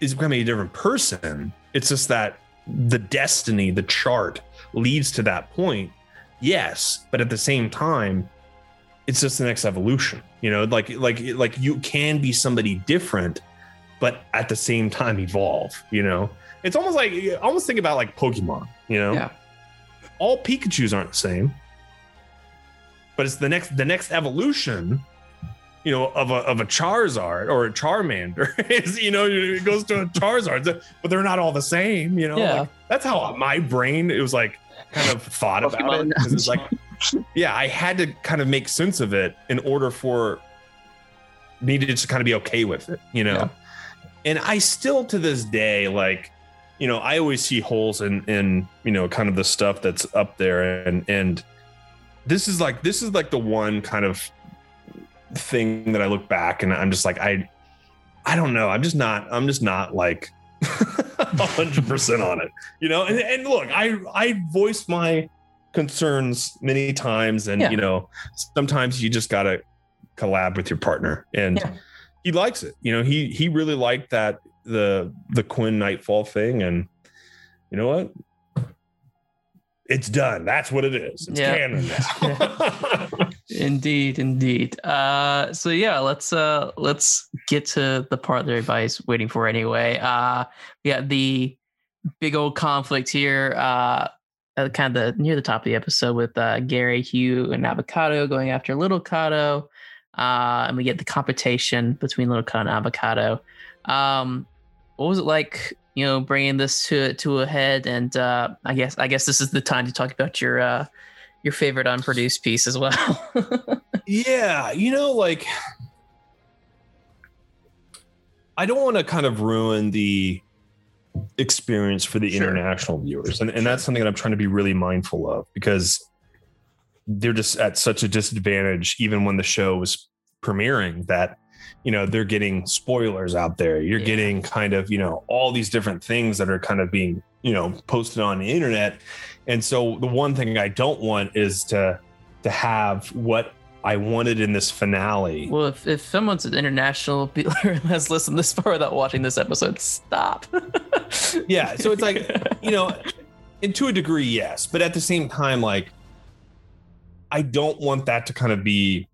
it's becoming a different person it's just that the destiny the chart leads to that point yes but at the same time it's just the next evolution you know like like like you can be somebody different but at the same time evolve you know it's almost like almost think about like pokemon you know Yeah. all pikachus aren't the same but it's the next the next evolution you know of a of a charizard or a charmander is you know it goes to a charizard but they're not all the same you know Yeah. like, that's how my brain it was like kind of thought about it it's like yeah i had to kind of make sense of it in order for me to just kind of be okay with it you know Yeah. and i still to this day like you know i always see holes in in you know kind of the stuff that's up there and and this is like this is like the one kind of thing that i look back and i'm just like i i don't know i'm just not i'm just not like 100% on it you know and, and look i i voiced my concerns many times and Yeah. you know sometimes you just gotta collab with your partner and Yeah. he likes it you know he he really liked that the the quinn nightfall thing and you know what it's done that's what it is it's Yeah. canon now Indeed, indeed. Uh, so yeah, let's uh let's get to the part that everybody's waiting for anyway. Uh, we got the big old conflict here. Uh, kind of the, near the top of the episode with uh, Gary, Hugh, and Avocado going after Little Cato, uh, and we get the competition between Little Cato and Avocado. Um, what was it like? You know, bringing this to to a head, and uh, I guess I guess this is the time to talk about your uh, your favorite unproduced piece as well. Yeah, you know, like I don't want to kind of ruin the experience for the Sure. international viewers. And, and that's something that I'm trying to be really mindful of because they're just at such a disadvantage, even when the show was premiering, that you know they're getting spoilers out there. You're Yeah. getting kind of, you know, all these different things that are kind of being, you know, posted on the internet. And so the one thing I don't want is to to have what I wanted in this finale. Well, if, if someone's an international and has listened this far without watching this episode, stop. Yeah, so it's like, you know, and to a degree, yes, but at the same time, like, I don't want that to kind of be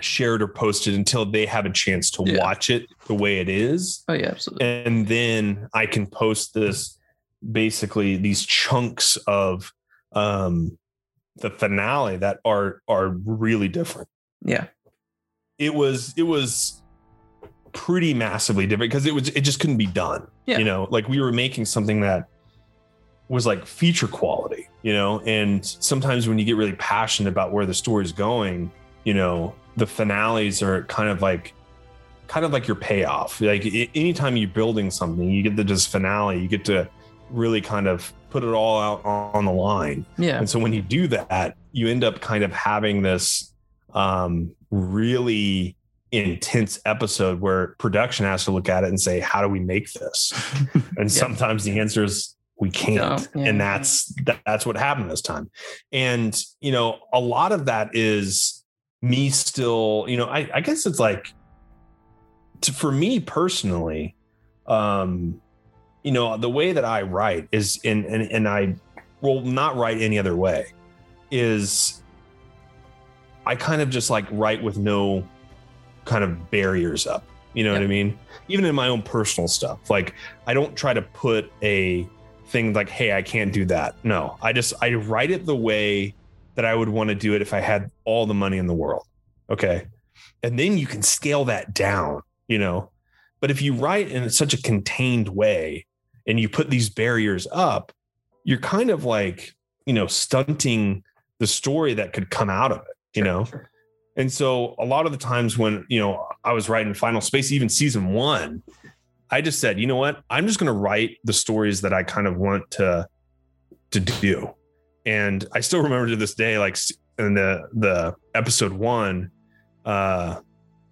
shared or posted until they have a chance to Yeah. watch it the way it is. oh yeah, absolutely. And then I can post this basically these chunks of um the finale that are are really different. Yeah, It was it was pretty massively different because it was it just couldn't be done. Yeah. You know, like we were making something that was like feature quality, you know, and sometimes when you get really passionate about where the story's going, you know, the finales are kind of like kind of like your payoff. Like anytime you're building something, you get the this finale, you get to really kind of put it all out on the line. yeah, And so when you do that, you end up kind of having this um, really intense episode where production has to look at it and say, how do we make this? And sometimes the answer is we can't. No, yeah. And that's that, that's what happened this time. And you know, a lot of that is me still, you know, I, I guess it's like to, for me personally, um, you know, the way that I write is and and, and I will not write any other way is I kind of just like write with no kind of barriers up. You know yep. what I mean? Even in my own personal stuff. Like I don't try to put a thing like, hey, I can't do that. No, I just I write it the way that I would want to do it if I had all the money in the world. Okay. And then you can scale that down, you know. But if you write in such a contained way and you put these barriers up, you're kind of like, you know, stunting the story that could come out of it, you know. And so a lot of the times when, you know, I was writing Final Space, even season one, I just said, you know what? I'm just going to write the stories that I kind of want to to do. And I still remember to this day, like in the the episode one, uh,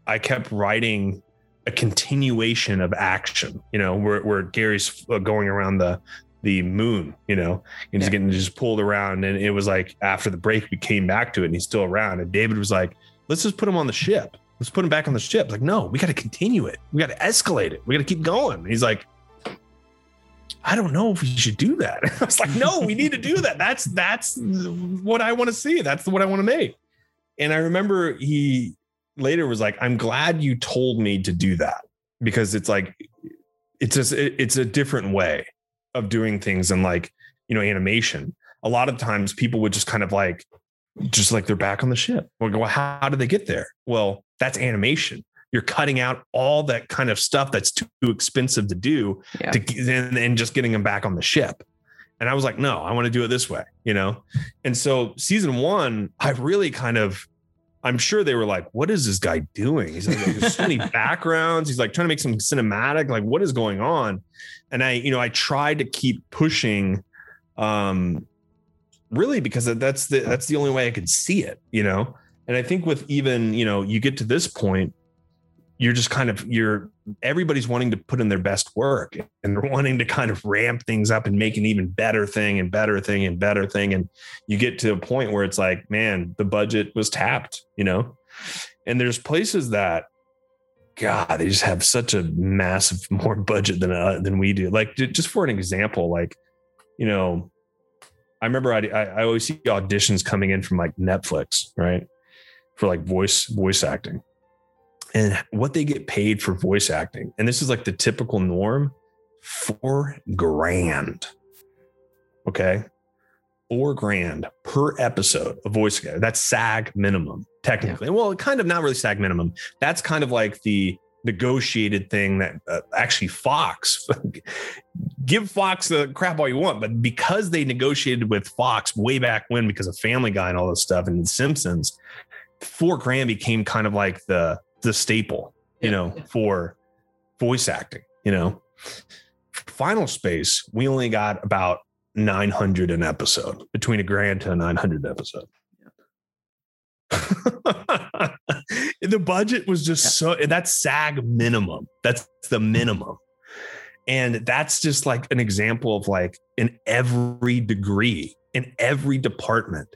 I kept writing a continuation of action. You know, where where Gary's uh, going around the the moon, you know, and he's yeah. getting just pulled around. And it was like after the break, we came back to it and he's still around. And David was like, let's just put him on the ship. Let's put him back on the ship. Like, no, we got to continue it. We got to escalate it. We got to keep going. And he's like, I don't know if we should do that. I was like, no, we need to do that. That's that's what I want to see. That's what I want to make. And I remember he later was like, I'm glad you told me to do that because it's like it's just it's a different way of doing things and like you know animation. A lot of times people would just kind of like just like they're back on the ship. We'll go, how did they get there? Well, that's animation. You're cutting out all that kind of stuff that's too expensive to do yeah. to, and, and just getting them back on the ship. And I was like, no, I want to do it this way, you know? And so season one, I really kind of, I'm sure they were like, what is this guy doing? He's like, there's so many backgrounds. He's like trying to make some cinematic, like, what is going on? And I, you know, I tried to keep pushing um really because that's the that's the only way I could see it, you know. And I think with even you know you get to this point, you're just kind of you're everybody's wanting to put in their best work and they're wanting to kind of ramp things up and make an even better thing and better thing and better thing. And you get to a point where it's like man the budget was tapped you know? And there's places that god they just have such a massive more budget than uh, than we do. Like just for an example like you know I remember I, I always see auditions coming in from like Netflix, right? For like voice voice acting, and what they get paid for voice acting, and this is like the typical norm, four grand. Okay, four grand per episode of voice acting. That's SAG minimum, technically. Yeah. Well, kind of not really SAG minimum. That's kind of like the negotiated thing that uh, actually Fox give Fox the crap all you want, but because they negotiated with Fox way back when because of Family Guy and all this stuff and The Simpsons, four grand became kind of like the the staple, you know, for voice acting. You know, Final Space, we only got about 900 an episode between a grand to a 900 episode. the budget was just yeah. so that's SAG minimum. That's the minimum. And that's just like an example of like in every degree, in every department,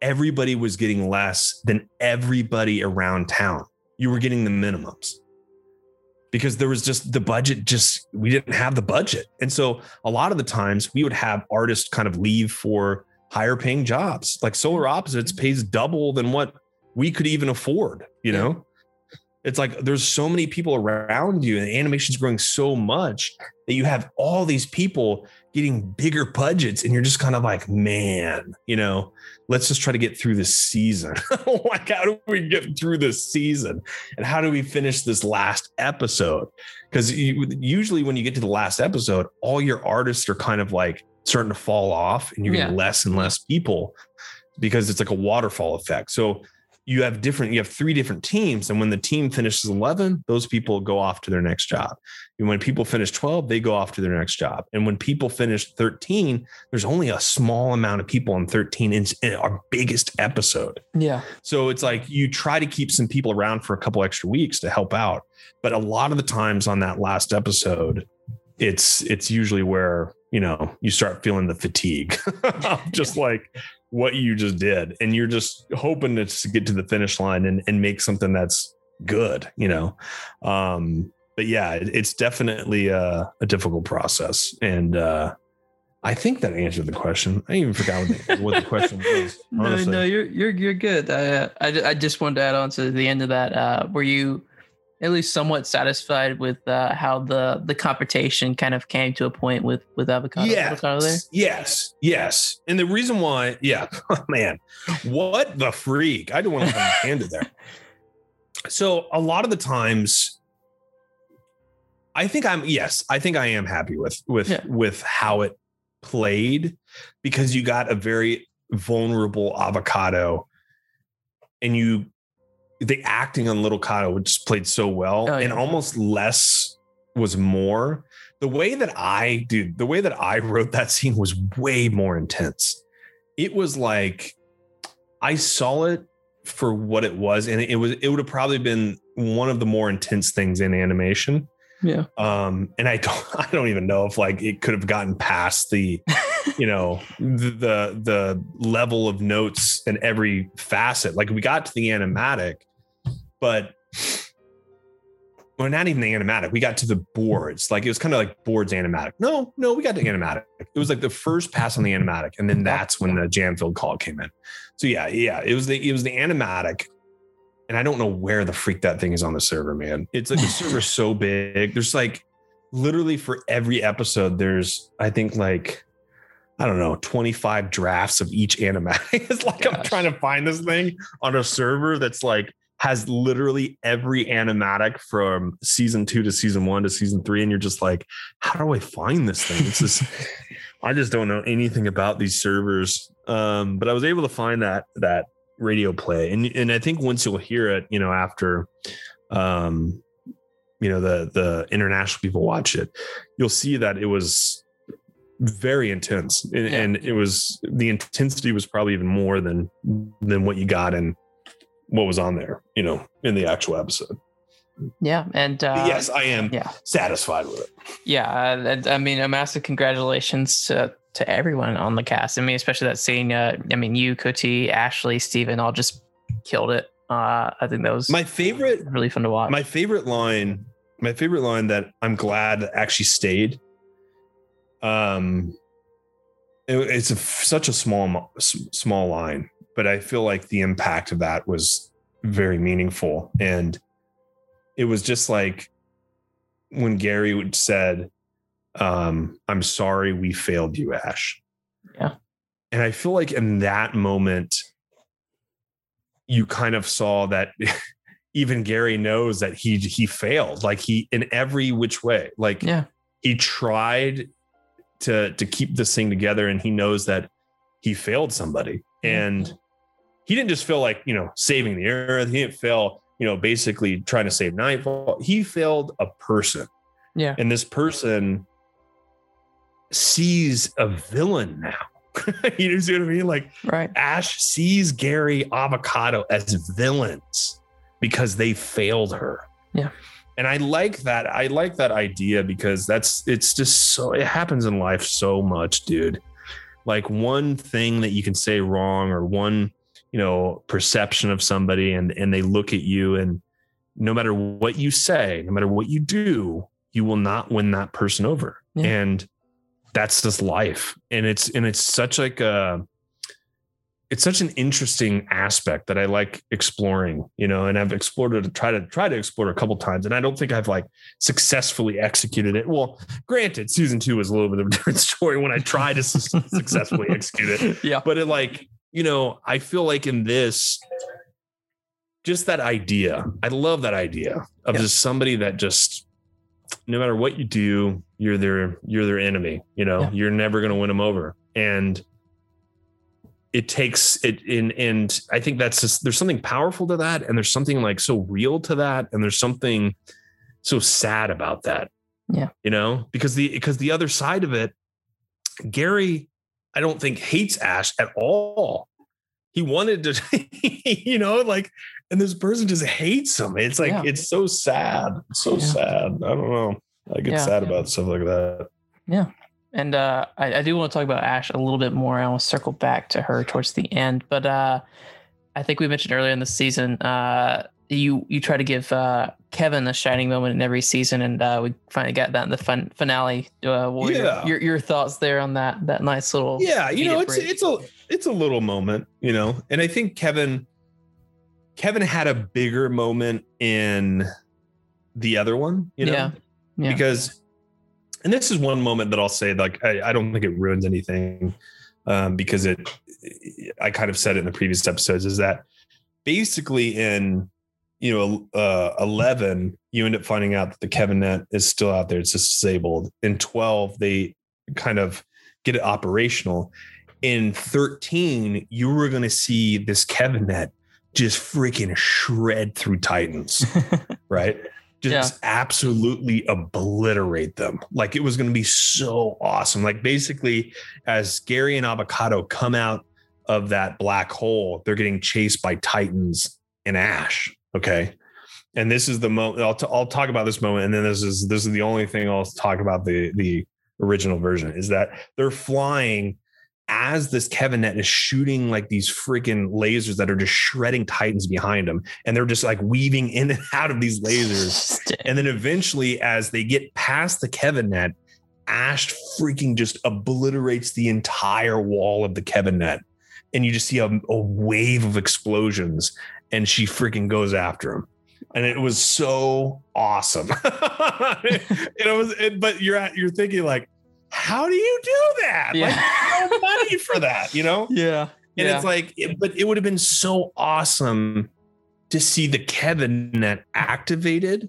everybody was getting less than everybody around town. You were getting the minimums because there was just the budget, just we didn't have the budget. And so a lot of the times we would have artists kind of leave for higher paying jobs. Like Solar Opposites mm-hmm. pays double than what we could even afford, you know? It's like there's so many people around you, and animation's growing so much that you have all these people getting bigger budgets, and you're just kind of like, man, you know, let's just try to get through this season. like, how do we get through this season? And how do we finish this last episode? Because usually when you get to the last episode, all your artists are kind of like starting to fall off and you're getting yeah. less and less people because it's like a waterfall effect. So you have different you have three different teams and when the team finishes 11 those people go off to their next job. And when people finish 12 they go off to their next job. And when people finish 13 there's only a small amount of people on 13 in, in our biggest episode. Yeah. So it's like you try to keep some people around for a couple extra weeks to help out. But a lot of the times on that last episode it's it's usually where you know you start feeling the fatigue. Just like what you just did and you're just hoping to get to the finish line and, and make something that's good you know um but yeah it, it's definitely a, a, difficult process and uh I think that answered the question. I even forgot what the, what the question was. Honestly. No, no, you're you're you're good. I, I I just wanted to add on to the end of that. Uh, were you at least somewhat satisfied with uh, how the the confrontation kind of came to a point with with avocado. Yes, there. yes, yes. And the reason why, yeah, oh, man, what the freak! I don't want to hand it there. So a lot of the times, I think I'm yes, I think I am happy with with yeah. with how it played because you got a very vulnerable avocado and you the acting on Little Cato just played so well, oh, yeah. and almost less was more. The way that I do, the way that I wrote that scene was way more intense. It was like I saw it for what it was, and it was it would have probably been one of the more intense things in animation. Yeah. Um, and I don't I don't even know if like it could have gotten past the you know the, the level of notes in every facet. Like we got to the animatic, but well, not even the animatic. We got to the boards. Like it was kind of like boards animatic. No, no, we got the animatic. It was like the first pass on the animatic, and then that's when the jam filled call came in. So yeah, yeah, it was the it was the animatic, and I don't know where the freak that thing is on the server, man. It's like the server's so big. There's like literally for every episode, there's I think like I don't know, 25 drafts of each animatic. it's like Gosh. I'm trying to find this thing on a server that's like has literally every animatic from season two to season one to season three. And you're just like, how do I find this thing? It's just, I just don't know anything about these servers. Um, but I was able to find that, that radio play. And, and I think once you'll hear it, you know, after, um, you know, the, the international people watch it, you'll see that it was very intense. And, yeah. and, it was the intensity was probably even more than than what you got in what was on there you know in the actual episode. Yeah and uh, yes i am yeah. satisfied with it. Yeah uh, i mean a massive congratulations to to everyone on the cast. I mean especially that scene uh, i mean you Coty, Ashly Steven all just killed it. Uh i think that was my favorite really fun to watch. my favorite line my favorite line that i'm glad actually stayed um it, it's a, such a small small line but i feel like the impact of that was very meaningful. And it was just like when gary said um i'm sorry we failed you ash. Yeah. And i feel like in that moment you kind of saw that even gary knows that he he failed like he in every which way like yeah. he tried to to keep this thing together and he knows that he failed somebody. And he didn't just feel like you know saving the earth. He didn't fail you know basically trying to save nightfall. He failed a person. Yeah. And this person sees a villain now. You see what i mean? Like right. Ash sees gary avocado as villains because they failed her. Yeah and i like that i like that idea because that's it's just so it happens in life so much dude. Like one thing that you can say wrong or one you know perception of somebody and and they look at you and no matter what you say no matter what you do you will not win that person over. Yeah. and that's just life. And it's and it's such like a it's such an interesting aspect that I like exploring, you know, and I've explored it to try to try to explore it a couple times. And I don't think I've like successfully executed it. Well, granted, season two was a little bit of a different story when I tried to successfully execute it. Yeah. But it like, you know, I feel like in this, just that idea, I love that idea of yeah. just somebody that just no matter what you do, you're their you're their enemy. You know, yeah. you're never gonna win them over. And it takes it in and i think that's just there's something powerful to that and there's something like so real to that and there's something so sad about that. Yeah. You know because the because the other side of it gary i don't think hates ash at all. He wanted to you know like and this person just hates him. It's like yeah. it's so sad. So yeah. sad. I don't know. I get sad about stuff like that. Yeah and uh, I, I, do want to talk about Ash a little bit more. I want to circle back to her towards the end, but uh, I think we mentioned earlier in the season, uh, you you try to give uh, Kevin a shining moment in every season, and uh, we finally got that in the fun, finale. Uh, yeah. Your, your, your thoughts there on that that nice little yeah, you know, it's break. it's a it's a little moment, you know, and I think Kevin Kevin had a bigger moment in the other one, you know? Yeah. yeah. Because and this is one moment that I'll say, like, I, I don't think it ruins anything. Um, because it I kind of said it in the previous episodes, is that basically in you know, uh, 11, you end up finding out that the Kevin net is still out there. It's just disabled. In 12, they kind of get it operational. In 13, you were going to see this Kevin net just freaking shred through Titans, right? Just yeah. absolutely obliterate them. Like it was going to be so awesome. Like basically, as Gary and Avocado come out of that black hole, they're getting chased by Titans and Ash. Okay. And this is the moment I'll, t- I'll talk about this moment. And then this is, this is the only thing I'll talk about the, the original version is that they're flying as this Kevin net is shooting like these freaking lasers that are just shredding Titans behind them. And they're just like weaving in and out of these lasers. and then eventually, as they get past the Kevin net, Ash freaking just obliterates the entire wall of the Kevin net. And you just see a, a wave of explosions and she freaking goes after him and it was so awesome. it was, it, but you're at, you're thinking like, how do you do that? Yeah. Like, no money for that, you know? Yeah. And yeah. it's like, it, but it would have been so awesome to see the Kevin net activated,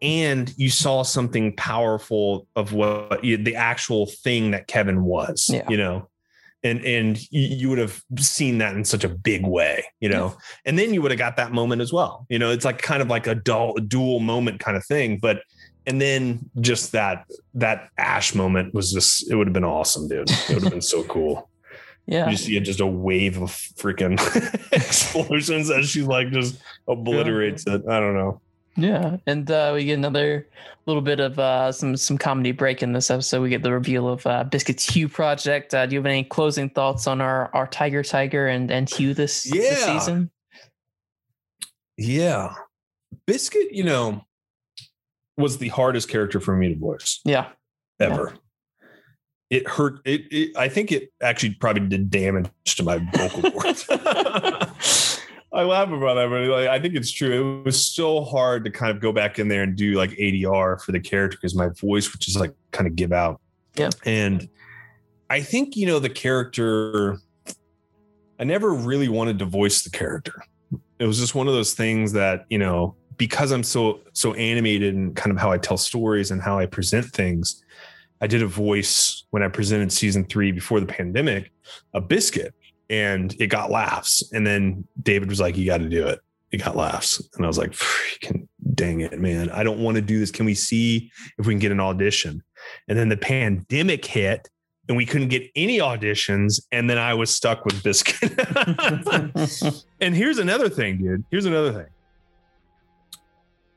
and you saw something powerful of what the actual thing that Kevin was. Yeah. You know, and and you would have seen that in such a big way you know and then you would have got that moment as well you know it's like kind of like a dual moment kind of thing but and then just that that ash moment was just it would have been awesome dude it would have been so cool yeah you see just a wave of freaking explosions as she like just obliterates yeah. it i don't know yeah, and uh, we get another little bit of uh, some some comedy break in this episode. We get the reveal of uh, Biscuit's Hue project. Uh, do you have any closing thoughts on our our Tiger Tiger and and Hue this, yeah. this season? Yeah, Biscuit, you know, was the hardest character for me to voice. Yeah, ever. Yeah. It hurt. It, it. I think it actually probably did damage to my vocal cords. I laugh about that, but like, I think it's true. It was so hard to kind of go back in there and do like ADR for the character because my voice would just like kind of give out. Yeah. And I think, you know, the character, I never really wanted to voice the character. It was just one of those things that, you know, because I'm so, so animated and kind of how I tell stories and how I present things, I did a voice when I presented season three before the pandemic, a biscuit and it got laughs. And then David was like, "You got to do it." It got laughs, and I was like, "Freaking dang it, man! I don't want to do this. Can we see if we can get an audition?" And then the pandemic hit, and we couldn't get any auditions. And then I was stuck with Biscuit. and here's another thing, dude. Here's another thing.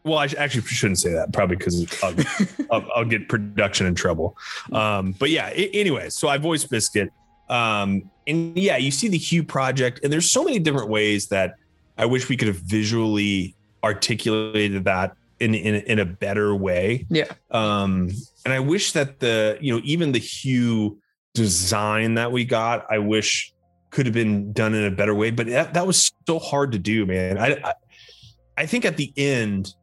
Well, I actually shouldn't say that, probably because I'll, I'll, I'll, get production in trouble. Um, but yeah, it, anyway, so I voiced Biscuit um, and yeah, you see the Hue project, and there's so many different ways that I wish we could have visually articulated that in in, in a better way. Yeah. Um, and I wish that the you know even the Hue design that we got, I wish could have been done in a better way. But that, that was so hard to do, man. I, I I think at the end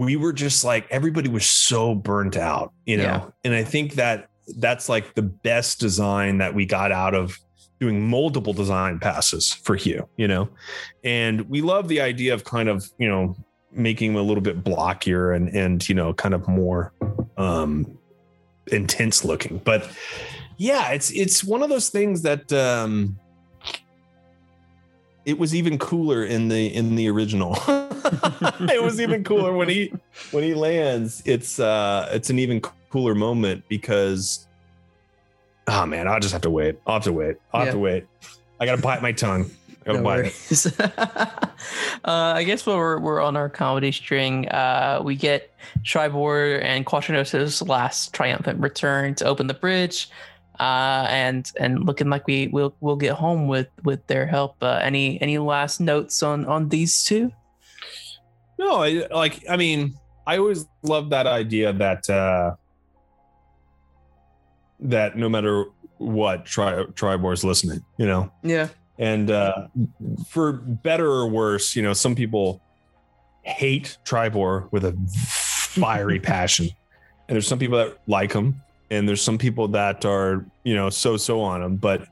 we were just like everybody was so burnt out, you know. Yeah. And I think that that's like the best design that we got out of doing multiple design passes for Hue, you know? And we love the idea of kind of, you know, making him a little bit blockier and and you know, kind of more um intense looking. But yeah, it's it's one of those things that um it was even cooler in the in the original. it was even cooler when he when he lands. It's uh it's an even cooler moment because oh man, I'll just have to wait. I'll have to wait. I'll yeah. have to wait. I gotta bite my tongue. I gotta no bite uh, I guess while we're, we're on our comedy string, uh, we get Tribore and Quatronostro's last triumphant return to open the bridge. Uh, and and looking like we will we'll get home with with their help. Uh, any any last notes on on these two? No, I like. I mean, I always love that idea that uh, that no matter what, Tri- Tribore's listening, you know? Yeah. And uh, for better or worse, you know, some people hate Tribor with a fiery passion. And there's some people that like him, and there's some people that are, you know, so so on him. But,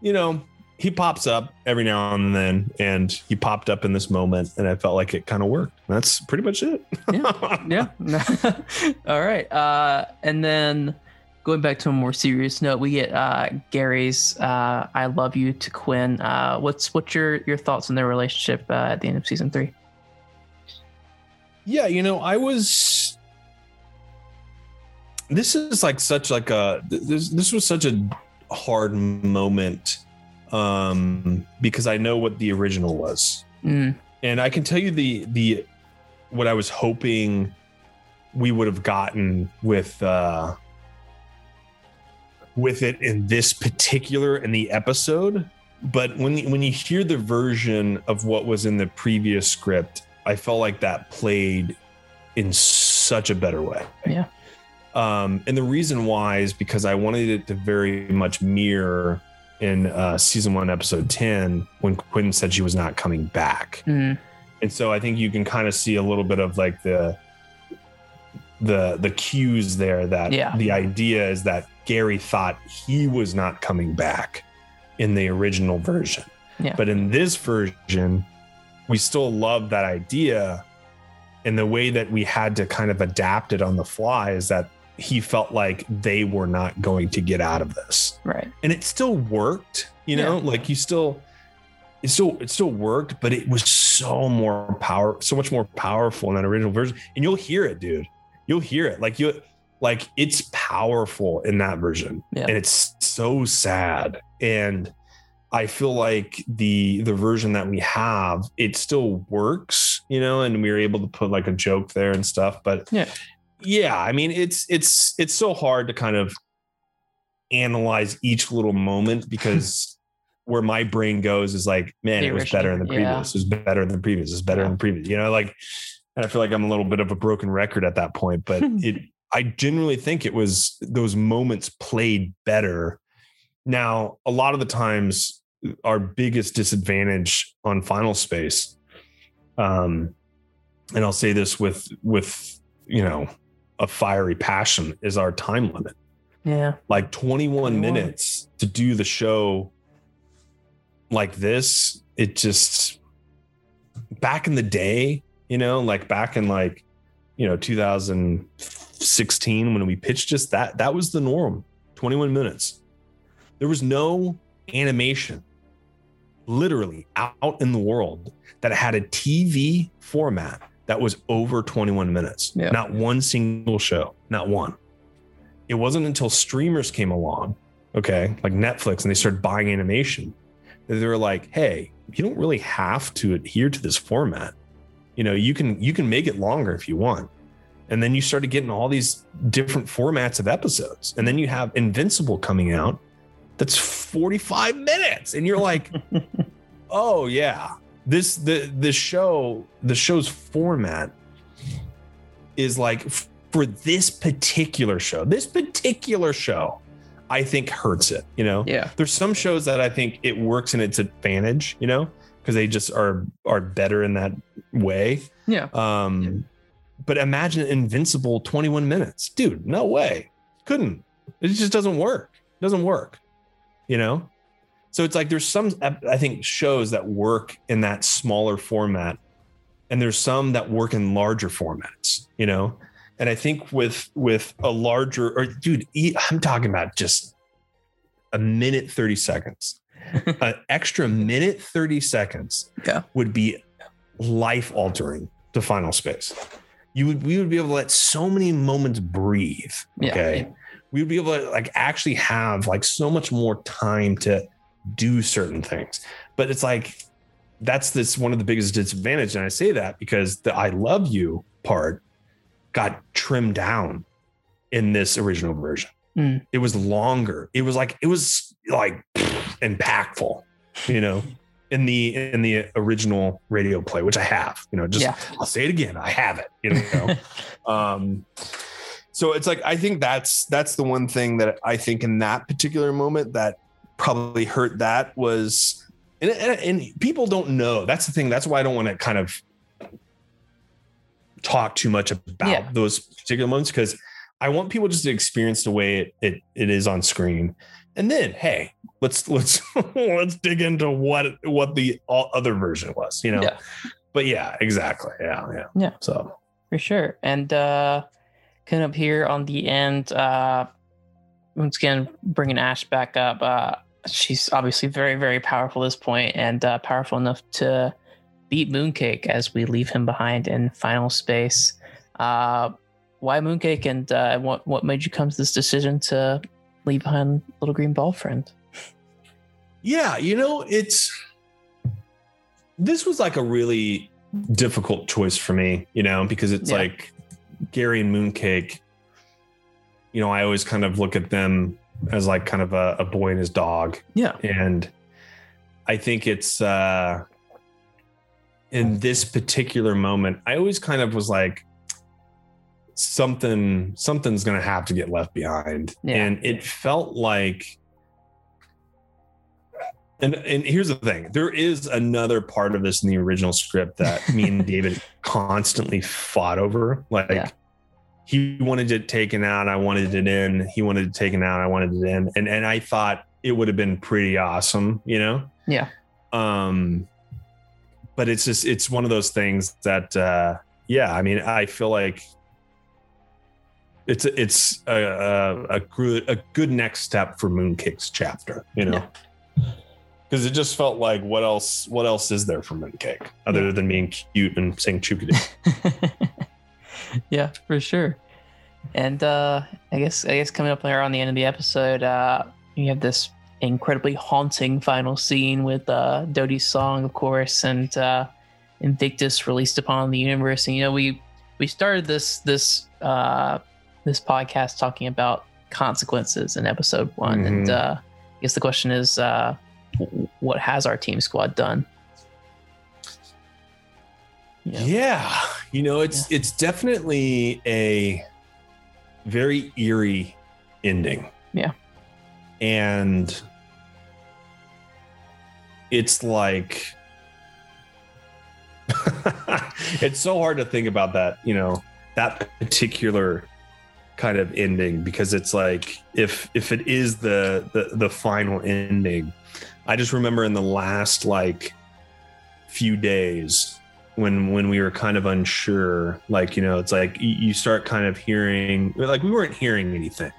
you know, he pops up every now and then, and he popped up in this moment, and I felt like it kind of worked. That's pretty much it. yeah. yeah. All right. Uh, and then going back to a more serious note, we get uh, Gary's uh, "I love you" to Quinn. Uh, what's what's your your thoughts on their relationship uh, at the end of season three? Yeah, you know, I was. This is like such like a this this was such a hard moment um because I know what the original was. Mm. And I can tell you the the what I was hoping we would have gotten with uh with it in this particular in the episode but when when you hear the version of what was in the previous script i felt like that played in such a better way yeah um and the reason why is because i wanted it to very much mirror in uh season 1 episode 10 when quinn said she was not coming back mm. and so i think you can kind of see a little bit of like the the the cues there that yeah. the idea is that Gary thought he was not coming back in the original version. Yeah. But in this version, we still love that idea. And the way that we had to kind of adapt it on the fly is that he felt like they were not going to get out of this. Right. And it still worked, you know, yeah. like you still it still it still worked, but it was so more power, so much more powerful in that original version. And you'll hear it, dude. You'll hear it. Like you like it's powerful in that version yeah. and it's so sad and i feel like the the version that we have it still works you know and we were able to put like a joke there and stuff but yeah yeah i mean it's it's it's so hard to kind of analyze each little moment because where my brain goes is like man it was better in the previous yeah. it was better than the previous it's better than the previous you know like and I feel like I'm a little bit of a broken record at that point, but it I genuinely think it was those moments played better. Now, a lot of the times, our biggest disadvantage on Final Space, um, and I'll say this with with you know a fiery passion, is our time limit. Yeah, like 21, 21. minutes to do the show like this. It just back in the day, you know, like back in like you know 2016 when we pitched just that that was the norm 21 minutes there was no animation literally out in the world that had a tv format that was over 21 minutes yeah. not one single show not one it wasn't until streamers came along okay like netflix and they started buying animation that they were like hey you don't really have to adhere to this format you know you can you can make it longer if you want and then you started getting all these different formats of episodes. And then you have Invincible coming out that's 45 minutes. And you're like, oh yeah. This the the show, the show's format is like for this particular show, this particular show, I think hurts it, you know? Yeah. There's some shows that I think it works in its advantage, you know, because they just are are better in that way. Yeah. Um yeah but imagine Invincible 21 minutes. Dude, no way. Couldn't. It just doesn't work. It doesn't work. You know? So it's like there's some I think shows that work in that smaller format and there's some that work in larger formats, you know? And I think with with a larger or dude, I'm talking about just a minute 30 seconds. An extra minute 30 seconds yeah. would be life altering to final space you would we would be able to let so many moments breathe. Okay. Yeah. We would be able to like actually have like so much more time to do certain things. But it's like that's this one of the biggest disadvantage. And I say that because the I love you part got trimmed down in this original version. Mm. It was longer. It was like it was like impactful, you know in the in the original radio play, which I have. You know, just yeah. I'll say it again. I have it. You know. um, so it's like I think that's that's the one thing that I think in that particular moment that probably hurt. That was and, and, and people don't know. That's the thing. That's why I don't want to kind of talk too much about yeah. those particular moments because I want people just to experience the way it, it it is on screen. And then, hey, let's let's let's dig into what what the other version was, you know. Yeah. But yeah, exactly. Yeah, yeah. Yeah. So for sure. And uh kind of here on the end, uh once again bringing Ash back up. Uh she's obviously very, very powerful at this point and uh, powerful enough to beat Mooncake as we leave him behind in final space. Uh, why Mooncake and uh, what what made you come to this decision to leave behind little green ball friend? Yeah, you know, it's this was like a really difficult choice for me, you know, because it's yeah. like Gary and Mooncake. You know, I always kind of look at them as like kind of a, a boy and his dog. Yeah. And I think it's uh in this particular moment, I always kind of was like, something something's gonna have to get left behind. Yeah. And it felt like and and here's the thing there is another part of this in the original script that me and david constantly fought over like yeah he wanted it taken out. I wanted it in. He wanted it taken out. I wanted it in. And and I thought it would have been pretty awesome, you know? Yeah. Um but it's just it's one of those things that uh yeah, I mean, I feel like it's it's a, a, a good a good next step for Mooncake's chapter, you know. Because it just felt like what else what else is there for Mooncake other yeah. than being cute and saying chookity? yeah, for sure. And uh, I guess I guess coming up there on the end of the episode, uh, you have this incredibly haunting final scene with uh, Dodie's song, of course, and uh, Invictus released upon the universe. And you know, we we started this this uh, this podcast talking about consequences in episode one, mm-hmm. and uh, I guess the question is, uh, what has our team squad done? Yeah, you know, it's yeah. it's definitely a very eerie ending. Yeah. And it's like it's so hard to think about that, you know, that particular kind of ending because it's like if if it is the the the final ending, I just remember in the last like few days when when we were kind of unsure like you know it's like you start kind of hearing like we weren't hearing anything.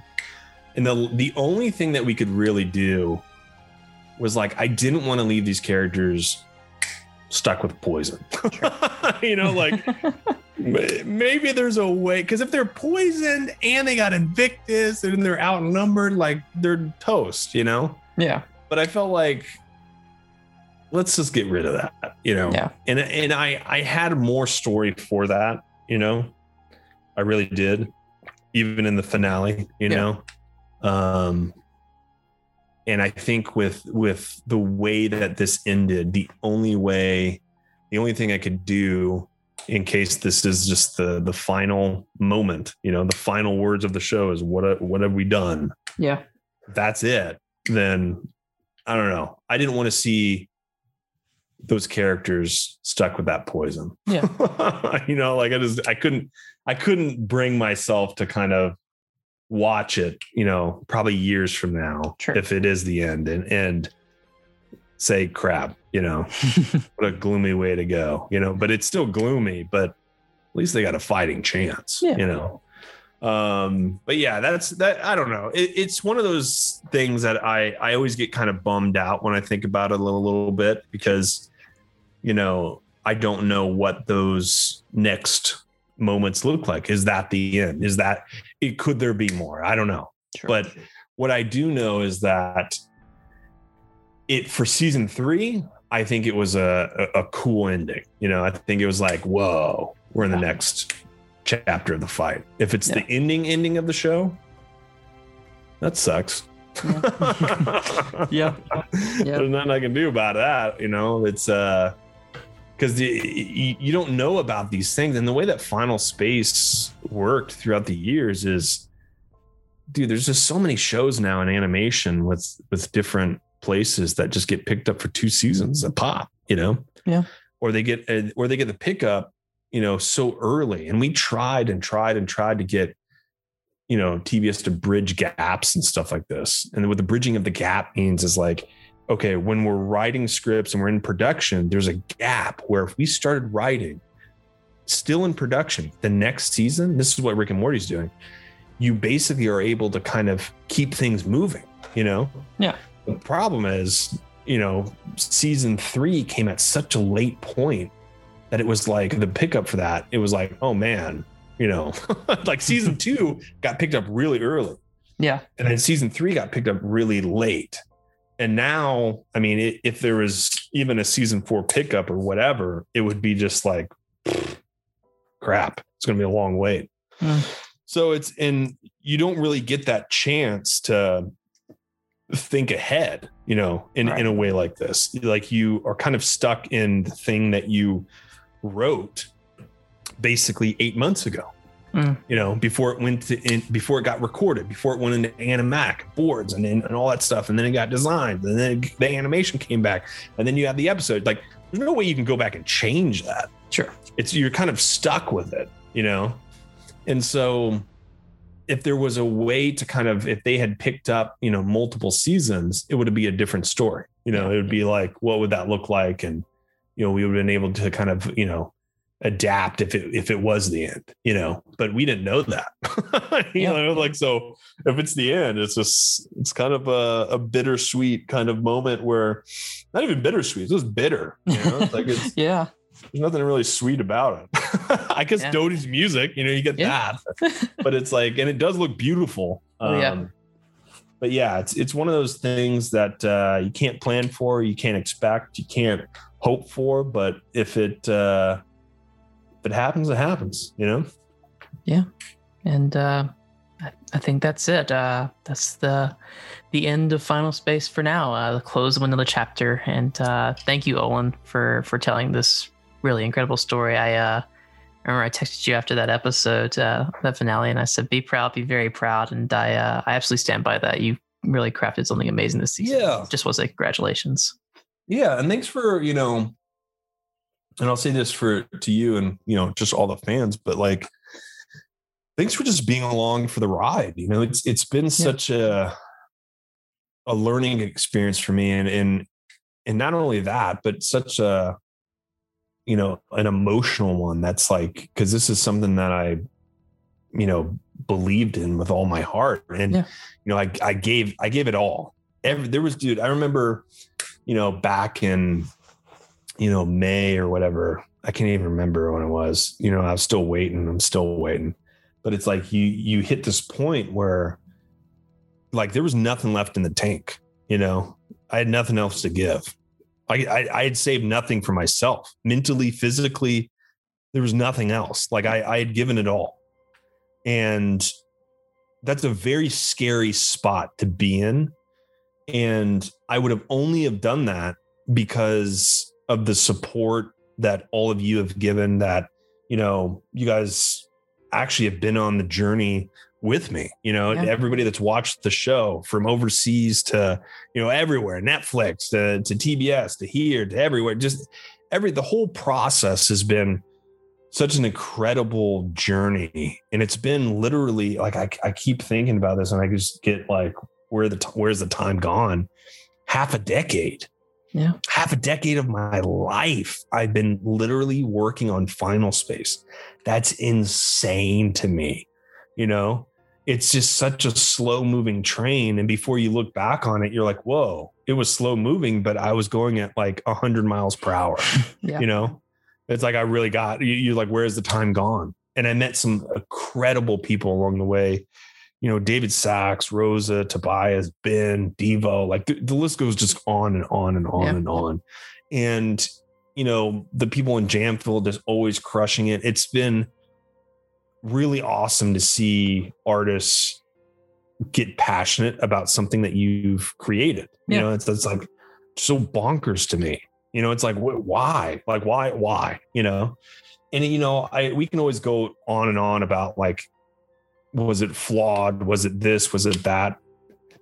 And the the only thing that we could really do was like i didn't want to leave these characters stuck with poison. You know like maybe there's a way because if they're poisoned and they got invictus and they're outnumbered like they're toast you know? Yeah. But i felt like let's just get rid of that, you know? Yeah. And, and I, I had more story for that, you know, I really did, even in the finale, you yeah. know? Um, and I think with, with the way that this ended, the only way, the only thing I could do in case this is just the, the final moment, you know, the final words of the show is what, what have we done? Yeah. that's it. Then I don't know. I didn't want to see those characters stuck with that poison. Yeah. you know, like I just I couldn't I couldn't bring myself to kind of watch it, you know, probably years from now sure. if it is the end and and say crap, you know. what a gloomy way to go, you know, but it's still gloomy, but at least they got a fighting chance, yeah. you know. Um, but yeah, that's that. I don't know. It, it's one of those things that I I always get kind of bummed out when I think about it a little, little bit because you know, I don't know what those next moments look like. Is that the end? Is that it? Could there be more? I don't know. Sure. But what I do know is that it for season three, I think it was a, a, a cool ending. You know, I think it was like, whoa, we're in the next chapter of the fight. If it's yeah. the ending ending of the show, that sucks. Yeah. yeah. There's nothing I can do about that. You know, it's uh because you don't know about these things and the way that final space worked throughout the years is dude there's just so many shows now in animation with with different places that just get picked up for two seasons a pop you know yeah or they get or they get the pickup you know, so early. And we tried and tried and tried to get, you know, TBS to bridge gaps and stuff like this. And what the bridging of the gap means is like, okay, when we're writing scripts and we're in production, there's a gap where if we started writing still in production the next season, this is what Rick and Morty's doing. You basically are able to kind of keep things moving, you know? Yeah. The problem is, you know, season three came at such a late point that it was like the pickup for that. It was like, oh man, you know, like season two got picked up really early. Yeah. And then season three got picked up really late. And now, I mean, it, if there was even a season four pickup or whatever, it would be just like, crap, it's going to be a long wait. Mm. So it's, and you don't really get that chance to think ahead, you know, in, right. in a way like this. Like you are kind of stuck in the thing that you wrote basically eight months ago. Mm. You know, before it went to in, before it got recorded, before it went into Animac boards and and all that stuff, and then it got designed, and then the animation came back, and then you have the episode. Like, there's no way you can go back and change that. Sure, it's you're kind of stuck with it, you know. And so, if there was a way to kind of, if they had picked up, you know, multiple seasons, it would be a different story. You know, it would be like, what would that look like, and you know, we would have been able to kind of, you know, adapt if it if it was the end, you know. But we didn't know that. you yeah. know, like so if it's the end, it's just it's kind of a, a bittersweet kind of moment where not even bittersweet, it's just bitter. You know, it's like it's yeah. There's nothing really sweet about it. I guess yeah. Dodie's music, you know, you get yeah. that. but it's like, and it does look beautiful. Um, oh, yeah. Um, but yeah, it's it's one of those things that uh, you can't plan for, you can't expect, you can't hope for. But if it uh, if it happens, it happens. You know. Yeah, and uh, I, I think that's it. Uh, that's the the end of Final Space for now. Uh, the close of another chapter. And uh, thank you, Olan, for for telling this really incredible story. I uh, remember I texted you after that episode, uh, that finale, and I said, "Be proud, be very proud." And I uh, I absolutely stand by that. You really crafted something amazing this season. Yeah, just was like congratulations. Yeah, and thanks for you know, and I'll say this for to you and you know just all the fans, but like, thanks for just being along for the ride. You know, it's it's been yeah. such a a learning experience for me, and and and not only that, but such a you know an emotional one. That's like because this is something that I you know believed in with all my heart, and yeah. you know I I gave I gave it all. Every there was dude. I remember you know, back in, you know, May or whatever. I can't even remember when it was. You know, I was still waiting. I'm still waiting. But it's like you you hit this point where like there was nothing left in the tank, you know. I had nothing else to give. I, I, I had saved nothing for myself, mentally, physically. There was nothing else. Like I, I had given it all, and that's a very scary spot to be in and I would have only have done that because of the support that all of you have given that, you know, you guys actually have been on the journey with me. You know, yeah. everybody that's watched the show from overseas to, you know, everywhere, Netflix to, to TBS to here to everywhere, just every, the whole process has been such an incredible journey. And it's been literally like, I, I keep thinking about this and I just get like, where the where's the time gone? Half a decade. Yeah. Half a decade of my life. I've been literally working on Final Space. That's insane to me. You know, it's just such a slow moving train. And before you look back on it, you're like, whoa, it was slow moving, but I was going at like 100 miles per hour. yeah. You know, it's like I really got you, you're like, where's the time gone? And I met some incredible people along the way you know, David Sacks, Rosa, Tobias, Ben, Devo, like the, the list goes just on and on and on yeah. and on. And, you know, the people in Jam Filled just always crushing it. It's been really awesome to see artists get passionate about something that you've created. You know, it's, it's like so bonkers to me. You know, it's like, wh- why? Like, why? Why? You know? And, you know, I, we can always go on and on about like, was it flawed? Was it this? Was it that?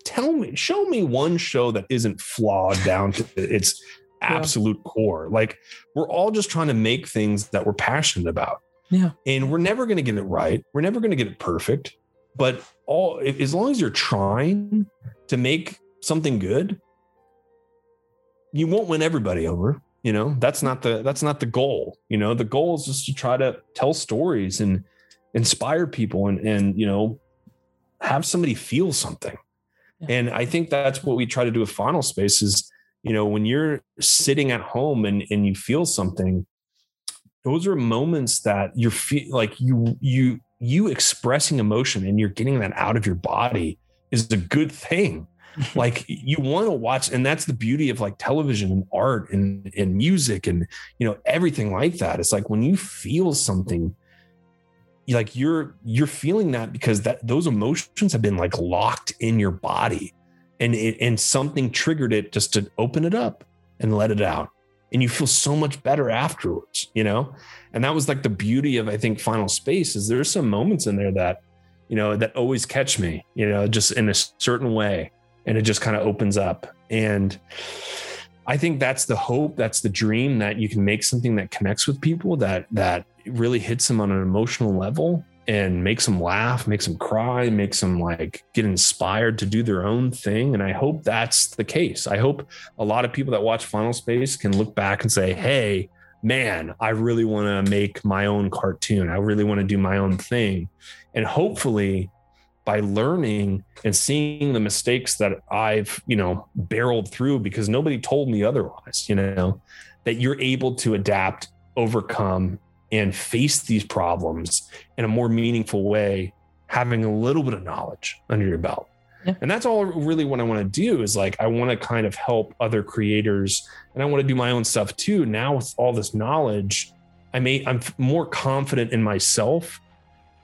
Tell me, show me one show that isn't flawed down to its absolute yeah. core. Like we're all just trying to make things that we're passionate about. Yeah. And we're never going to get it right. We're never going to get it perfect. But all as long as you're trying to make something good, you won't win everybody over. You know, that's not the that's not the goal. You know, the goal is just to try to tell stories and inspire people and and you know have somebody feel something. Yeah. And I think that's what we try to do with Final Space is, you know, when you're sitting at home and and you feel something, those are moments that you're feel like you you you expressing emotion and you're getting that out of your body is a good thing like you want to watch and that's the beauty of like television and art and and music and you know everything like that it's like when you feel something like you're you're feeling that because that those emotions have been like locked in your body and it, and something triggered it just to open it up and let it out and you feel so much better afterwards, you know? And that was like the beauty of, I think, Final Space is there's some moments in there that, you know, that always catch me, you know, just in a certain way. And it just kind of opens up. And I think that's the hope, that's the dream that you can make something that connects with people that that really hits them on an emotional level and makes them laugh, makes them cry, makes them like get inspired to do their own thing. And I hope that's the case. I hope a lot of people that watch Final Space can look back and say, hey, man, I really want to make my own cartoon. I really want to do my own thing. And hopefully, by learning and seeing the mistakes that I've, you know, barreled through because nobody told me otherwise, you know, that you're able to adapt, overcome, and face these problems in a more meaningful way, having a little bit of knowledge under your belt. Yeah. And that's all really what I want to do is like, I want to kind of help other creators and I want to do my own stuff too. Now, with all this knowledge, I may, I'm more confident in myself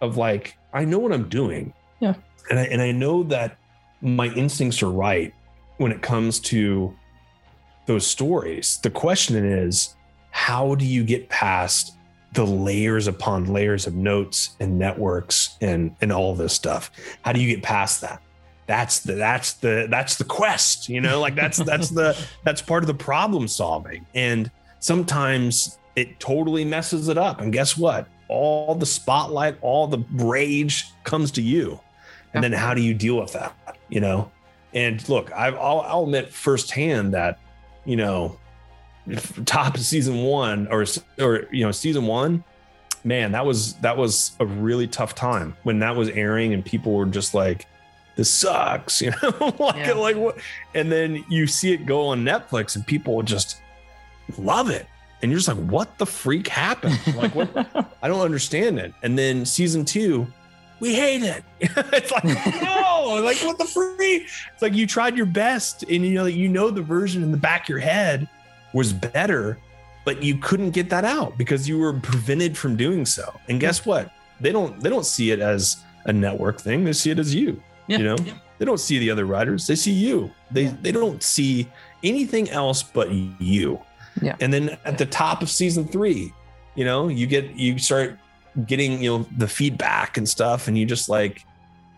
of like, I know what I'm doing. Yeah. And I, and I know that my instincts are right when it comes to those stories. The question is, how do you get past the layers upon layers of notes and networks and and all this stuff. How do you get past that? That's the that's the that's the quest you know like that's that's the that's part of the problem solving. And sometimes it totally messes it up. And guess what? All the spotlight all the rage comes to you. And then how do you deal with that you know? And look I've, I'll, I'll admit firsthand that you know top of season one or or you know season one man that was that was a really tough time when that was airing and people were just like this sucks you know like yeah. like what? And then you see it go on netflix and people just love it. And you're just like what the freak happened? Like what? I don't understand it. And then season two we hate it. It's like no like what the freak? It's like you tried your best and you know you know the version in the back of your head was better, but you couldn't get that out because you were prevented from doing so. And guess hmm. what? They don't they don't see it as a network thing. They see it as you. Yeah. You know, yeah. they don't see the other riders. They see you. They yeah. they don't see anything else but you. Yeah. And then at the top of season three, you know, you get you start getting you know the feedback and stuff, and you just like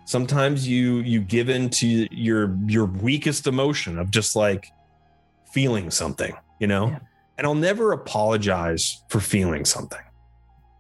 sometimes you you give in to your your weakest emotion of just like feeling something you know? Yeah. And I'll never apologize for feeling something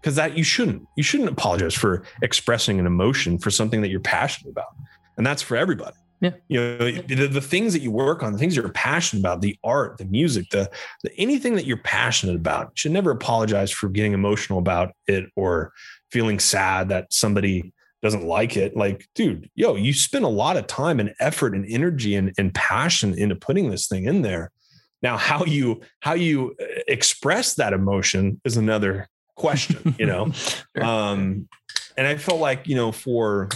because that you shouldn't. You shouldn't apologize for expressing an emotion for something that you're passionate about. And that's for everybody. Yeah. You know, the, the things that you work on, the things you're passionate about, the art, the music, the, the anything that you're passionate about, you should never apologize for getting emotional about it or feeling sad that somebody doesn't like it. Like, dude, yo, you spend a lot of time and effort and energy and, and passion into putting this thing in there. Now, how you how you uh, express that emotion is another question, you know. sure. Um, and I felt like you know for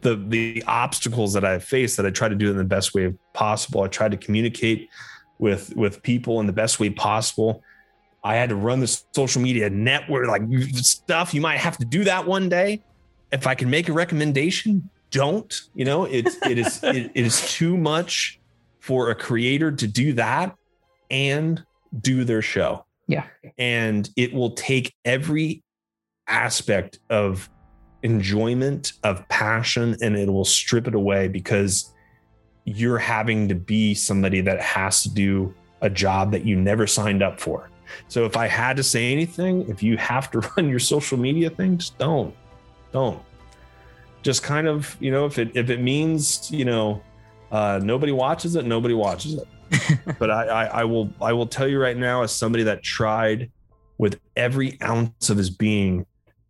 the the obstacles that I've faced, that I tried to do it in the best way possible. I tried to communicate with with people in the best way possible. I had to run the social media network, like stuff. You might have to do that one day. If I can make a recommendation, don't. You know, it's it is it, it is too much for a creator to do that and do their show. Yeah. And it will take every aspect of enjoyment, of passion, and it will strip it away because you're having to be somebody that has to do a job that you never signed up for. So if I had to say anything, if you have to run your social media thing, just don't. Don't. Just kind of, you know, if it if it means, you know, uh, nobody watches it, nobody watches it. but I, I, I will I will tell you right now, as somebody that tried with every ounce of his being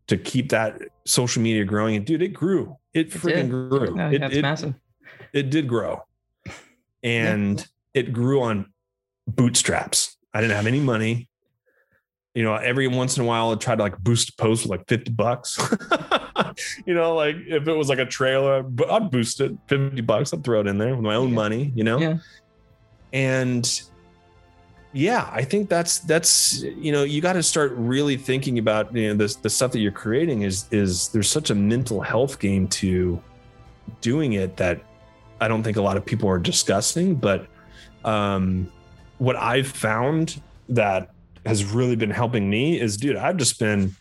to keep that social media growing, and dude, it grew. It, it freaking grew. Oh, it, that's it, massive. It did grow, and yeah. it grew on bootstraps. I didn't have any money. You know, every once in a while, I'd try to like boost a post with like 50 bucks. you know, like if it was like a trailer, but I'd boost it 50 bucks. I'd throw it in there with my own yeah. money, you know? Yeah. And yeah, I think that's that's you know, you got to start really thinking about you know this the stuff that you're creating is is there's such a mental health game to doing it that I don't think a lot of people are discussing, but um what I've found that has really been helping me is dude, I've just been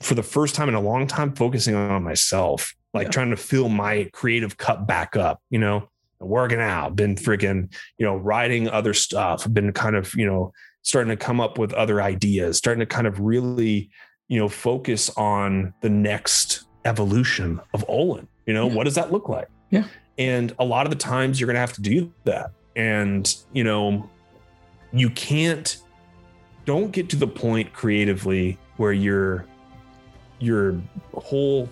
for the first time in a long time focusing on myself, like yeah. trying to fill my creative cup back up, you know, working out, been mm-hmm. freaking, you know, writing other stuff, been kind of, you know, starting to come up with other ideas, starting to kind of really, you know, focus on the next evolution of Olan. You know, yeah. what does that look like? Yeah. And a lot of the times you're going to have to do that. And, you know, you can't, don't get to the point creatively where you're your whole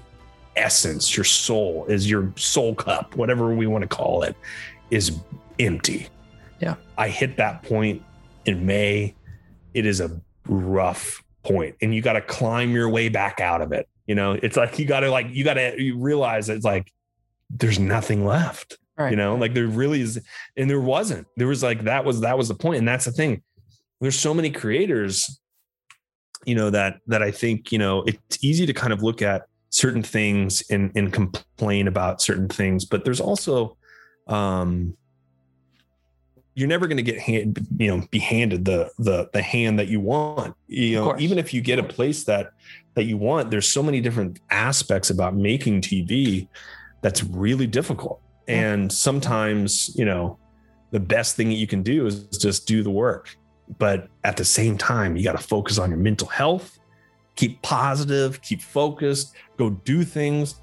essence, your soul is your soul cup, whatever we want to call it, is empty. Yeah. I hit that point in May. It is a rough point and you got to climb your way back out of it. You know, it's like you got to like you got to you realize it's like there's nothing left. Right. You know, like there really is and there wasn't. There was like that was that was the point and that's the thing. There's so many creators you know that that I think you know it's easy to kind of look at certain things and and complain about certain things, but there's also um you're never going to get hand, you know be handed the the the hand that you want you know even if you get a place that that you want there's so many different aspects about making tv that's really difficult. And sometimes you know the best thing that you can do is just do the work but at the same time, you got to focus on your mental health, keep positive, keep focused, go do things,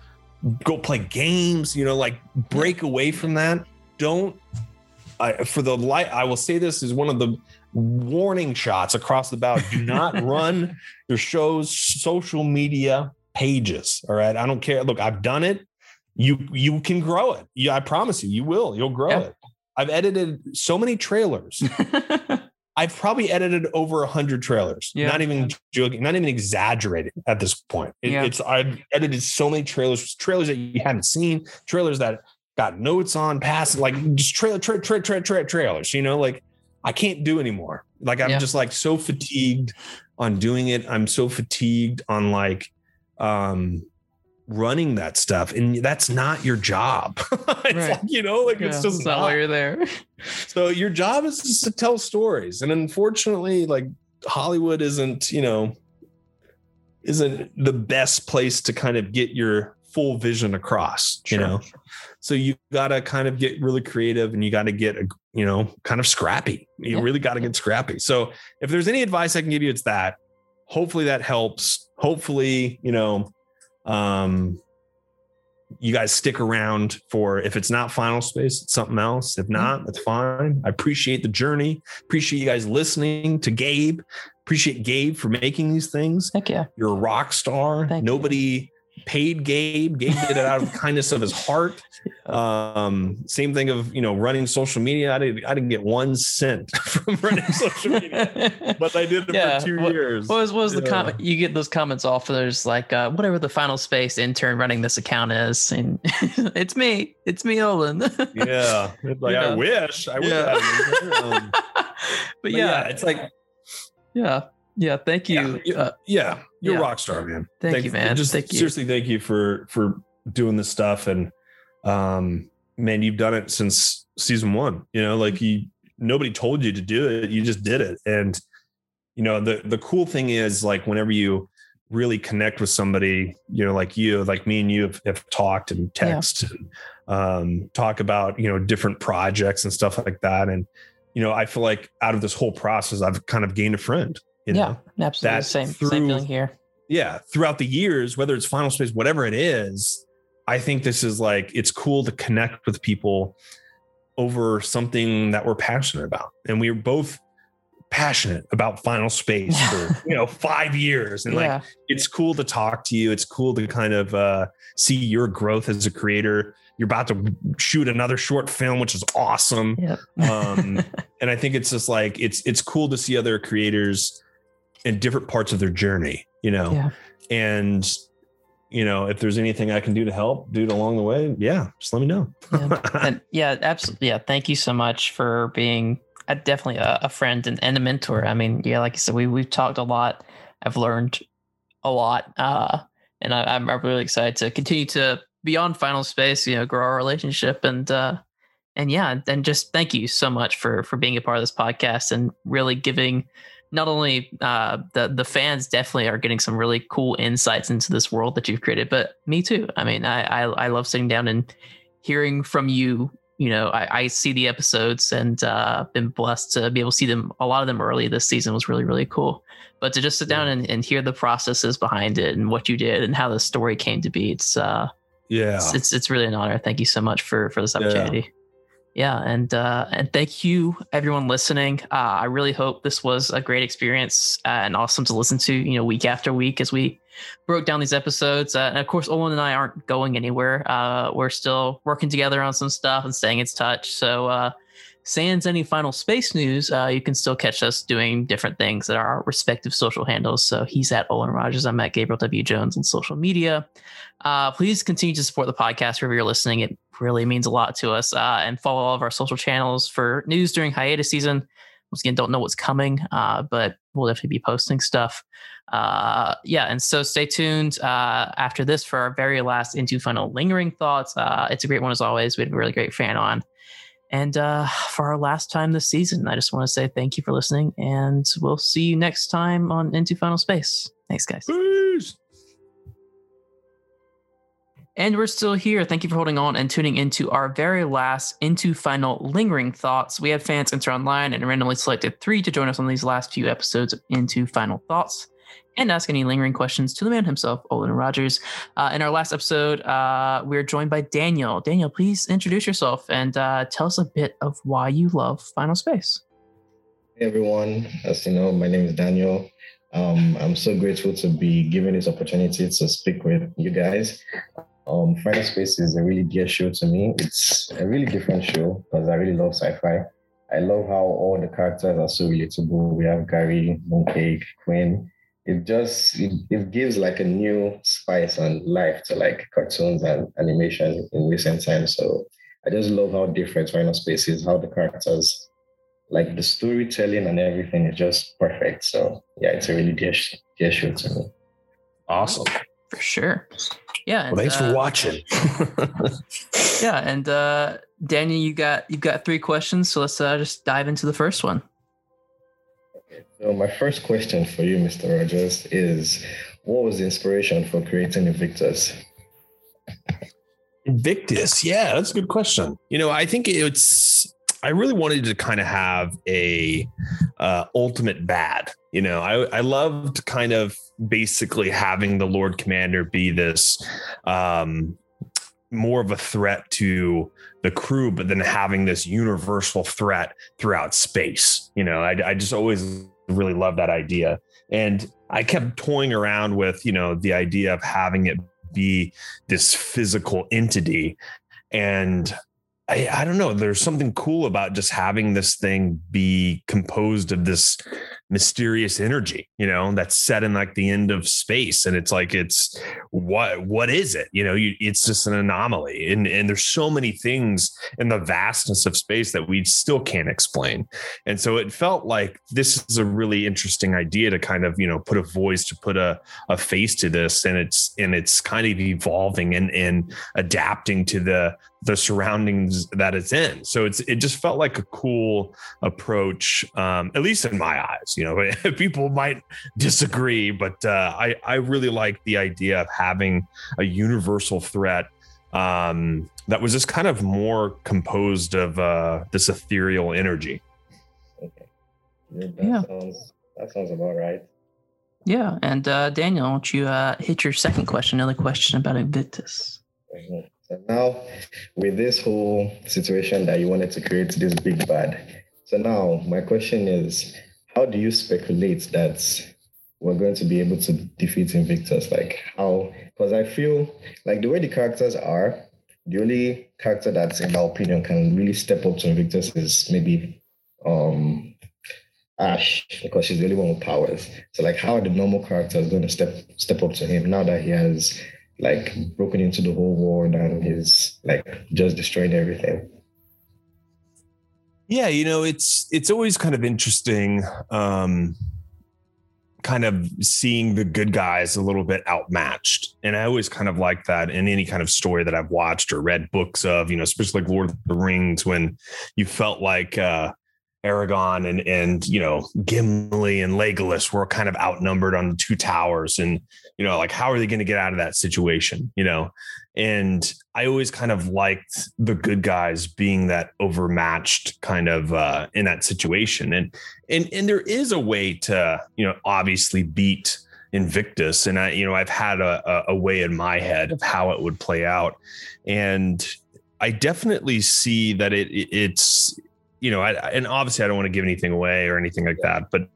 go play games, you know, like break away from that. Don't, I, for the light, I will say this is one of the warning shots across the bow. Do not run your show's social media pages. All right. I don't care. Look, I've done it. You you can grow it. Yeah, I promise you, you will. You'll grow yeah. it. I've edited so many trailers I've probably edited over a hundred trailers. Yeah. Not even joking, not even exaggerating at this point. It, yeah. It's I've edited so many trailers, trailers that you haven't seen, trailers that got notes on, past like just trailer, tra- tra- tra- tra- trailers. You know, like I can't do anymore. Like I'm yeah. just like so fatigued on doing it. I'm so fatigued on like um running that stuff and that's not your job. It's right. like you know like yeah, it's just it's not, not. why you're there. So your job is just to tell stories and unfortunately like hollywood isn't you know isn't the best place to kind of get your full vision across sure. you know so you got to kind of get really creative and you got to get a, you know kind of scrappy. You yeah. really got to get scrappy. So if there's any advice i can give you it's that. Hopefully that helps. Hopefully you know um, you guys stick around for if it's not final space, it's something else. If mm-hmm. not, that's fine. I appreciate the journey. Appreciate you guys listening to Gabe. Appreciate Gabe for making these things. Heck yeah. You're a rock star. Thank Nobody you paid Gabe. Gabe did it out of kindness of his heart. Um, same thing of you know running social media. I didn't I didn't get one cent from running social media, but I did it yeah. for two what, years. What was what was yeah. the comment? You get those comments off. There's like uh, whatever the final space intern running this account is, and it's me. It's me, Olan. yeah, it's like I wish. I wish. Yeah. I um, but, but yeah, yeah, it's like yeah. Yeah, thank you. Yeah, uh, yeah you're yeah. a rock star, man. Thank, thank you, man. Just thank seriously, thank you for for doing this stuff. And um, man, you've done it since season one. You know, like you nobody told you to do it, you just did it. And you know, the the cool thing is like whenever you really connect with somebody, you know, like you, like me and you have, have talked and text yeah. and um, talk about, you know, different projects and stuff like that. And you know, I feel like out of this whole process, I've kind of gained a friend. You know, yeah, absolutely. Same, through, same feeling here. Yeah. Throughout the years, whether it's Final Space, whatever it is, I think this is like, it's cool to connect with people over something that we're passionate about. And we are both passionate about final space for you know five years and yeah. like it's cool to talk to you it's cool to kind of uh, see your growth as a creator you're about to shoot another short film which is awesome yep. um, and i think it's just like it's it's cool to see other creators in different parts of their journey you know yeah. and you know if there's anything i can do to help do it along the way yeah just let me know yeah. And yeah absolutely yeah thank you so much for being a, definitely a, a friend and, and, a mentor. I mean, yeah, like I said, we we've talked a lot. I've learned a lot, uh, and I, am really excited to continue to beyond Final Space. You know, grow our relationship and uh, and yeah, and just thank you so much for for being a part of this podcast and really giving. Not only uh, the the fans definitely are getting some really cool insights into this world that you've created, but me too. I mean, I, I, I love sitting down and hearing from you you know, I, I see the episodes and uh, been blessed to be able to see them. A lot of them early this season was really, really cool. But to just sit down and, and hear the processes behind it and what you did and how the story came to be, it's uh, yeah, it's, it's, it's really an honor. Thank you so much for for this opportunity. Yeah yeah and uh and thank you everyone listening. Uh i really hope this was a great experience uh, and awesome to listen to you know week after week as we broke down these episodes uh, and of course olan and i aren't going anywhere. Uh we're still working together on some stuff and staying in touch so uh sans any final space news uh you can still catch us doing different things at our respective social handles so he's at olan rogers i'm at gabriel w jones on social media uh, please continue to support the podcast wherever you're listening. It really means a lot to us. Uh, and follow all of our social channels for news during hiatus season. Once again, don't know what's coming, uh, but we'll definitely be posting stuff. Uh, yeah, and so stay tuned uh, after this for our very last into final lingering thoughts. It's a great one as always. We had a really great fan on. And uh, for our last time this season, I just want to say thank you for listening, and we'll see you next time on Into Final Space. Thanks, guys. Peace. And we're still here. Thank you for holding on and tuning into our very last into final lingering thoughts. We had fans enter online and randomly selected three to join us on these last few episodes of Into Final Thoughts and ask any lingering questions to the man himself, Olan Rogers. Uh, in our last episode, uh, we are joined by Daniel. Daniel, please introduce yourself and uh, tell us a bit of why you love Final Space. Hey everyone, as you know, my name is Daniel. Um, I'm so grateful to be given this opportunity to speak with you guys. Um, Final Space is a really dear show to me. It's a really different show because I really love sci-fi. I love how all the characters are so relatable. We have Gary, Mooncake, Quinn. It just it, it gives like a new spice and life to like cartoons and animation in recent times. So I just love how different Final Space is, how the characters, like the storytelling and everything is just perfect. So yeah, it's a really dear, dear show to me. Awesome. For sure. Yeah. And, well, thanks uh, for watching. yeah, and uh, Daniel, you got you've got three questions, so let's uh, just dive into the first one. So my first question for you, Mr. Rogers, is what was the inspiration for creating Invictus? Invictus, yeah, that's a good question. You know, I think it's I really wanted to kind of have a uh, ultimate bad. You know, I I loved kind of basically having the Lord Commander be this um, more of a threat to the crew, but then having this universal threat throughout space. You know, I, I just always really love that idea, and I kept toying around with you know the idea of having it be this physical entity and I, I don't know. There's something cool about just having this thing be composed of this mysterious energy, you know, that's set in like the end of space. And it's like, it's what, what is it? You know, you, it's just an anomaly. And, and there's so many things in the vastness of space that we still can't explain. And so it felt like this is a really interesting idea to kind of, you know, put a voice, to put a, a face to this. And it's, and it's kind of evolving and, and adapting to the, the surroundings that it's in. So it's it just felt like a cool approach, um, at least in my eyes. You know, people might disagree, but uh, I I really like the idea of having a universal threat um, that was just kind of more composed of uh, this ethereal energy. Okay. That yeah. sounds that sounds about right. Yeah, and uh, Daniel, why don't you uh, hit your second question? Another question about Invictus. Mm-hmm. So now, with this whole situation that you wanted to create this big bad, so now my question is, how do you speculate that we're going to be able to defeat Invictus? Like how? Because I feel like the way the characters are, the only character that's, in my opinion, can really step up to Invictus is maybe um Ash, because she's the only one with powers. So like how are the normal characters going to step step up to him now that he has like broken into the whole world and is like just destroying everything? Yeah, you know, it's it's always kind of interesting um kind of seeing the good guys a little bit outmatched. And I always kind of like that in any kind of story that I've watched or read books of, you know, especially like Lord of the Rings, when you felt like uh Aragorn and and you know Gimli and Legolas were kind of outnumbered on the two towers, and you know like how are they going to get out of that situation? You know, and I always kind of liked the good guys being that overmatched kind of uh, in that situation, and and and there is a way to you know obviously beat Invictus, and I you know I've had a a way in my head of how it would play out, and I definitely see that it it's you know, I, and obviously I don't want to give anything away or anything like that, but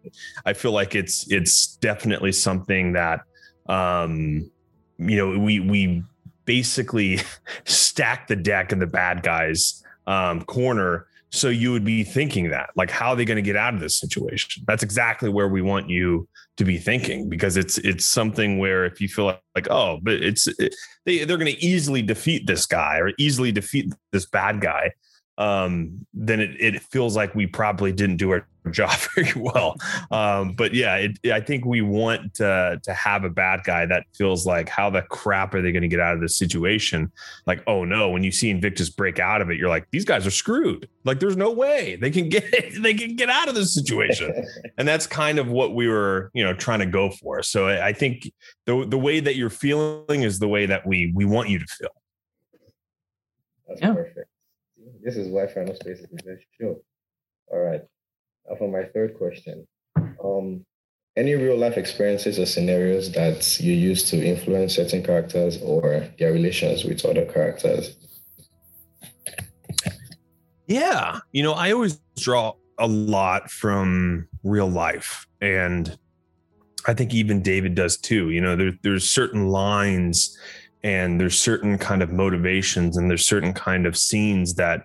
I feel like it's it's definitely something that um you know, we we basically stack the deck in the bad guys um corner so you would be thinking that like how are they going to get out of this situation? That's exactly where we want you to be thinking because it's it's something where if you feel like, like oh but it's it, they they're going to easily defeat this guy or easily defeat this bad guy um, then it, it feels like we probably didn't do our job very well. Um, but yeah, it, I think we want to, to have a bad guy that feels like how the crap are they going to get out of this situation? Like, oh no, when you see Invictus break out of it, you're like, these guys are screwed. Like, there's no way they can get they can get out of this situation. and that's kind of what we were, you know, trying to go for. So I think the the way that you're feeling is the way that we we want you to feel. That's yeah. perfect. This is why Final Space is the show. All right. Now for my third question. Um, any real life experiences or scenarios that you use to influence certain characters or their relations with other characters? Yeah. You know, I always draw a lot from real life. And I think even David does too. You know, there, there's certain lines and there's certain kind of motivations and there's certain kind of scenes that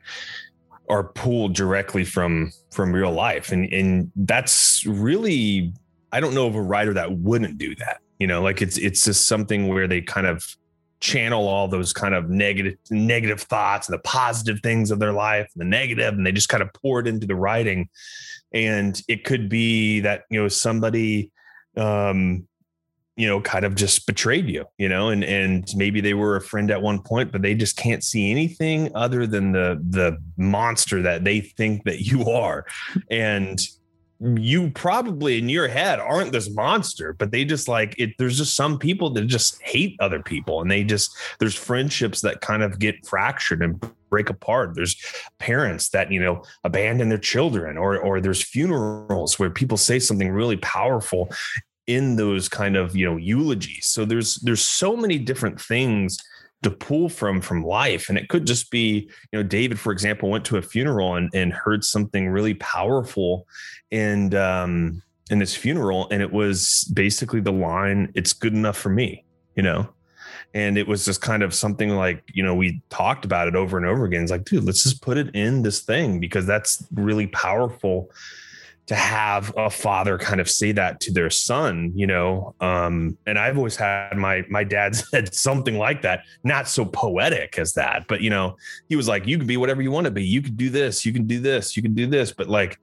are pulled directly from from real life. And and that's really i don't know of a writer that wouldn't do that you know like it's it's just something where they kind of channel all those kind of negative negative thoughts and the positive things of their life and the negative and they just kind of pour it into the writing. And it could be that you know somebody um you know kind of just betrayed you you know and and maybe they were a friend at one point but they just can't see anything other than the the monster that they think that you are. And you probably in your head aren't this monster but they just like it there's just some people that just hate other people and they just there's friendships that kind of get fractured and break apart. There's parents that you know abandon their children or or there's funerals where people say something really powerful in those kind of you know eulogies. So there's there's so many different things to pull from from life. And it could just be you know david for example went to a funeral and, and heard something really powerful and um in this funeral and it was basically the line it's good enough for me you know? And it was just kind of something like you know we talked about it over and over again. It's like dude let's just put it in this thing because that's really powerful to have a father kind of say that to their son, you know. Um, and I've always had my my dad said something like that, not so poetic as that, but you know, he was like, "You can be whatever you want to be. You can do this. You can do this. You can do this." But like,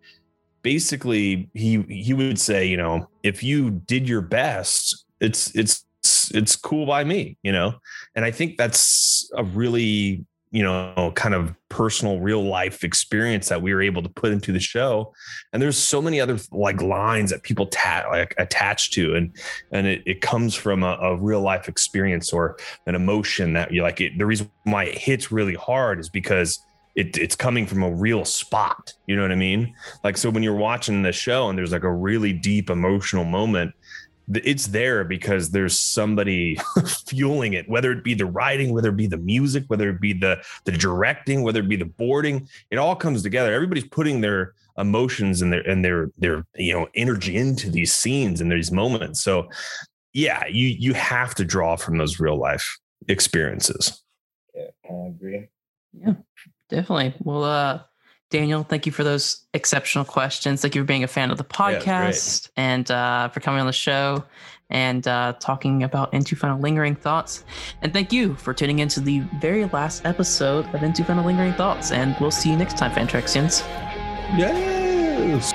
basically, he he would say, you know, if you did your best, it's it's it's cool by me, you know. And I think that's a really you know kind of personal real life experience that we were able to put into the show and there's so many other like lines that people ta- like attach to and and it, it comes from a, a, real life experience or an emotion that you like it, the reason why it hits really hard is because it, it's coming from a real spot. You know what I mean? Like, so when you're watching the show and there's like a really deep emotional moment, it's there because there's somebody fueling it whether it be the writing whether it be the music whether it be the the directing whether it be the boarding it all comes together. Everybody's putting their emotions and their and their their you know energy into these scenes and these moments. So yeah you you have to draw from those real life experiences. Yeah i agree. Yeah definitely. Well uh Daniel, thank you for those exceptional questions. Thank you for being a fan of the podcast yeah, and uh, for coming on the show and uh, talking about Into Final Lingering Thoughts. And thank you for tuning into the very last episode of Into Final Lingering Thoughts. And we'll see you next time, Fantrexians. Yes.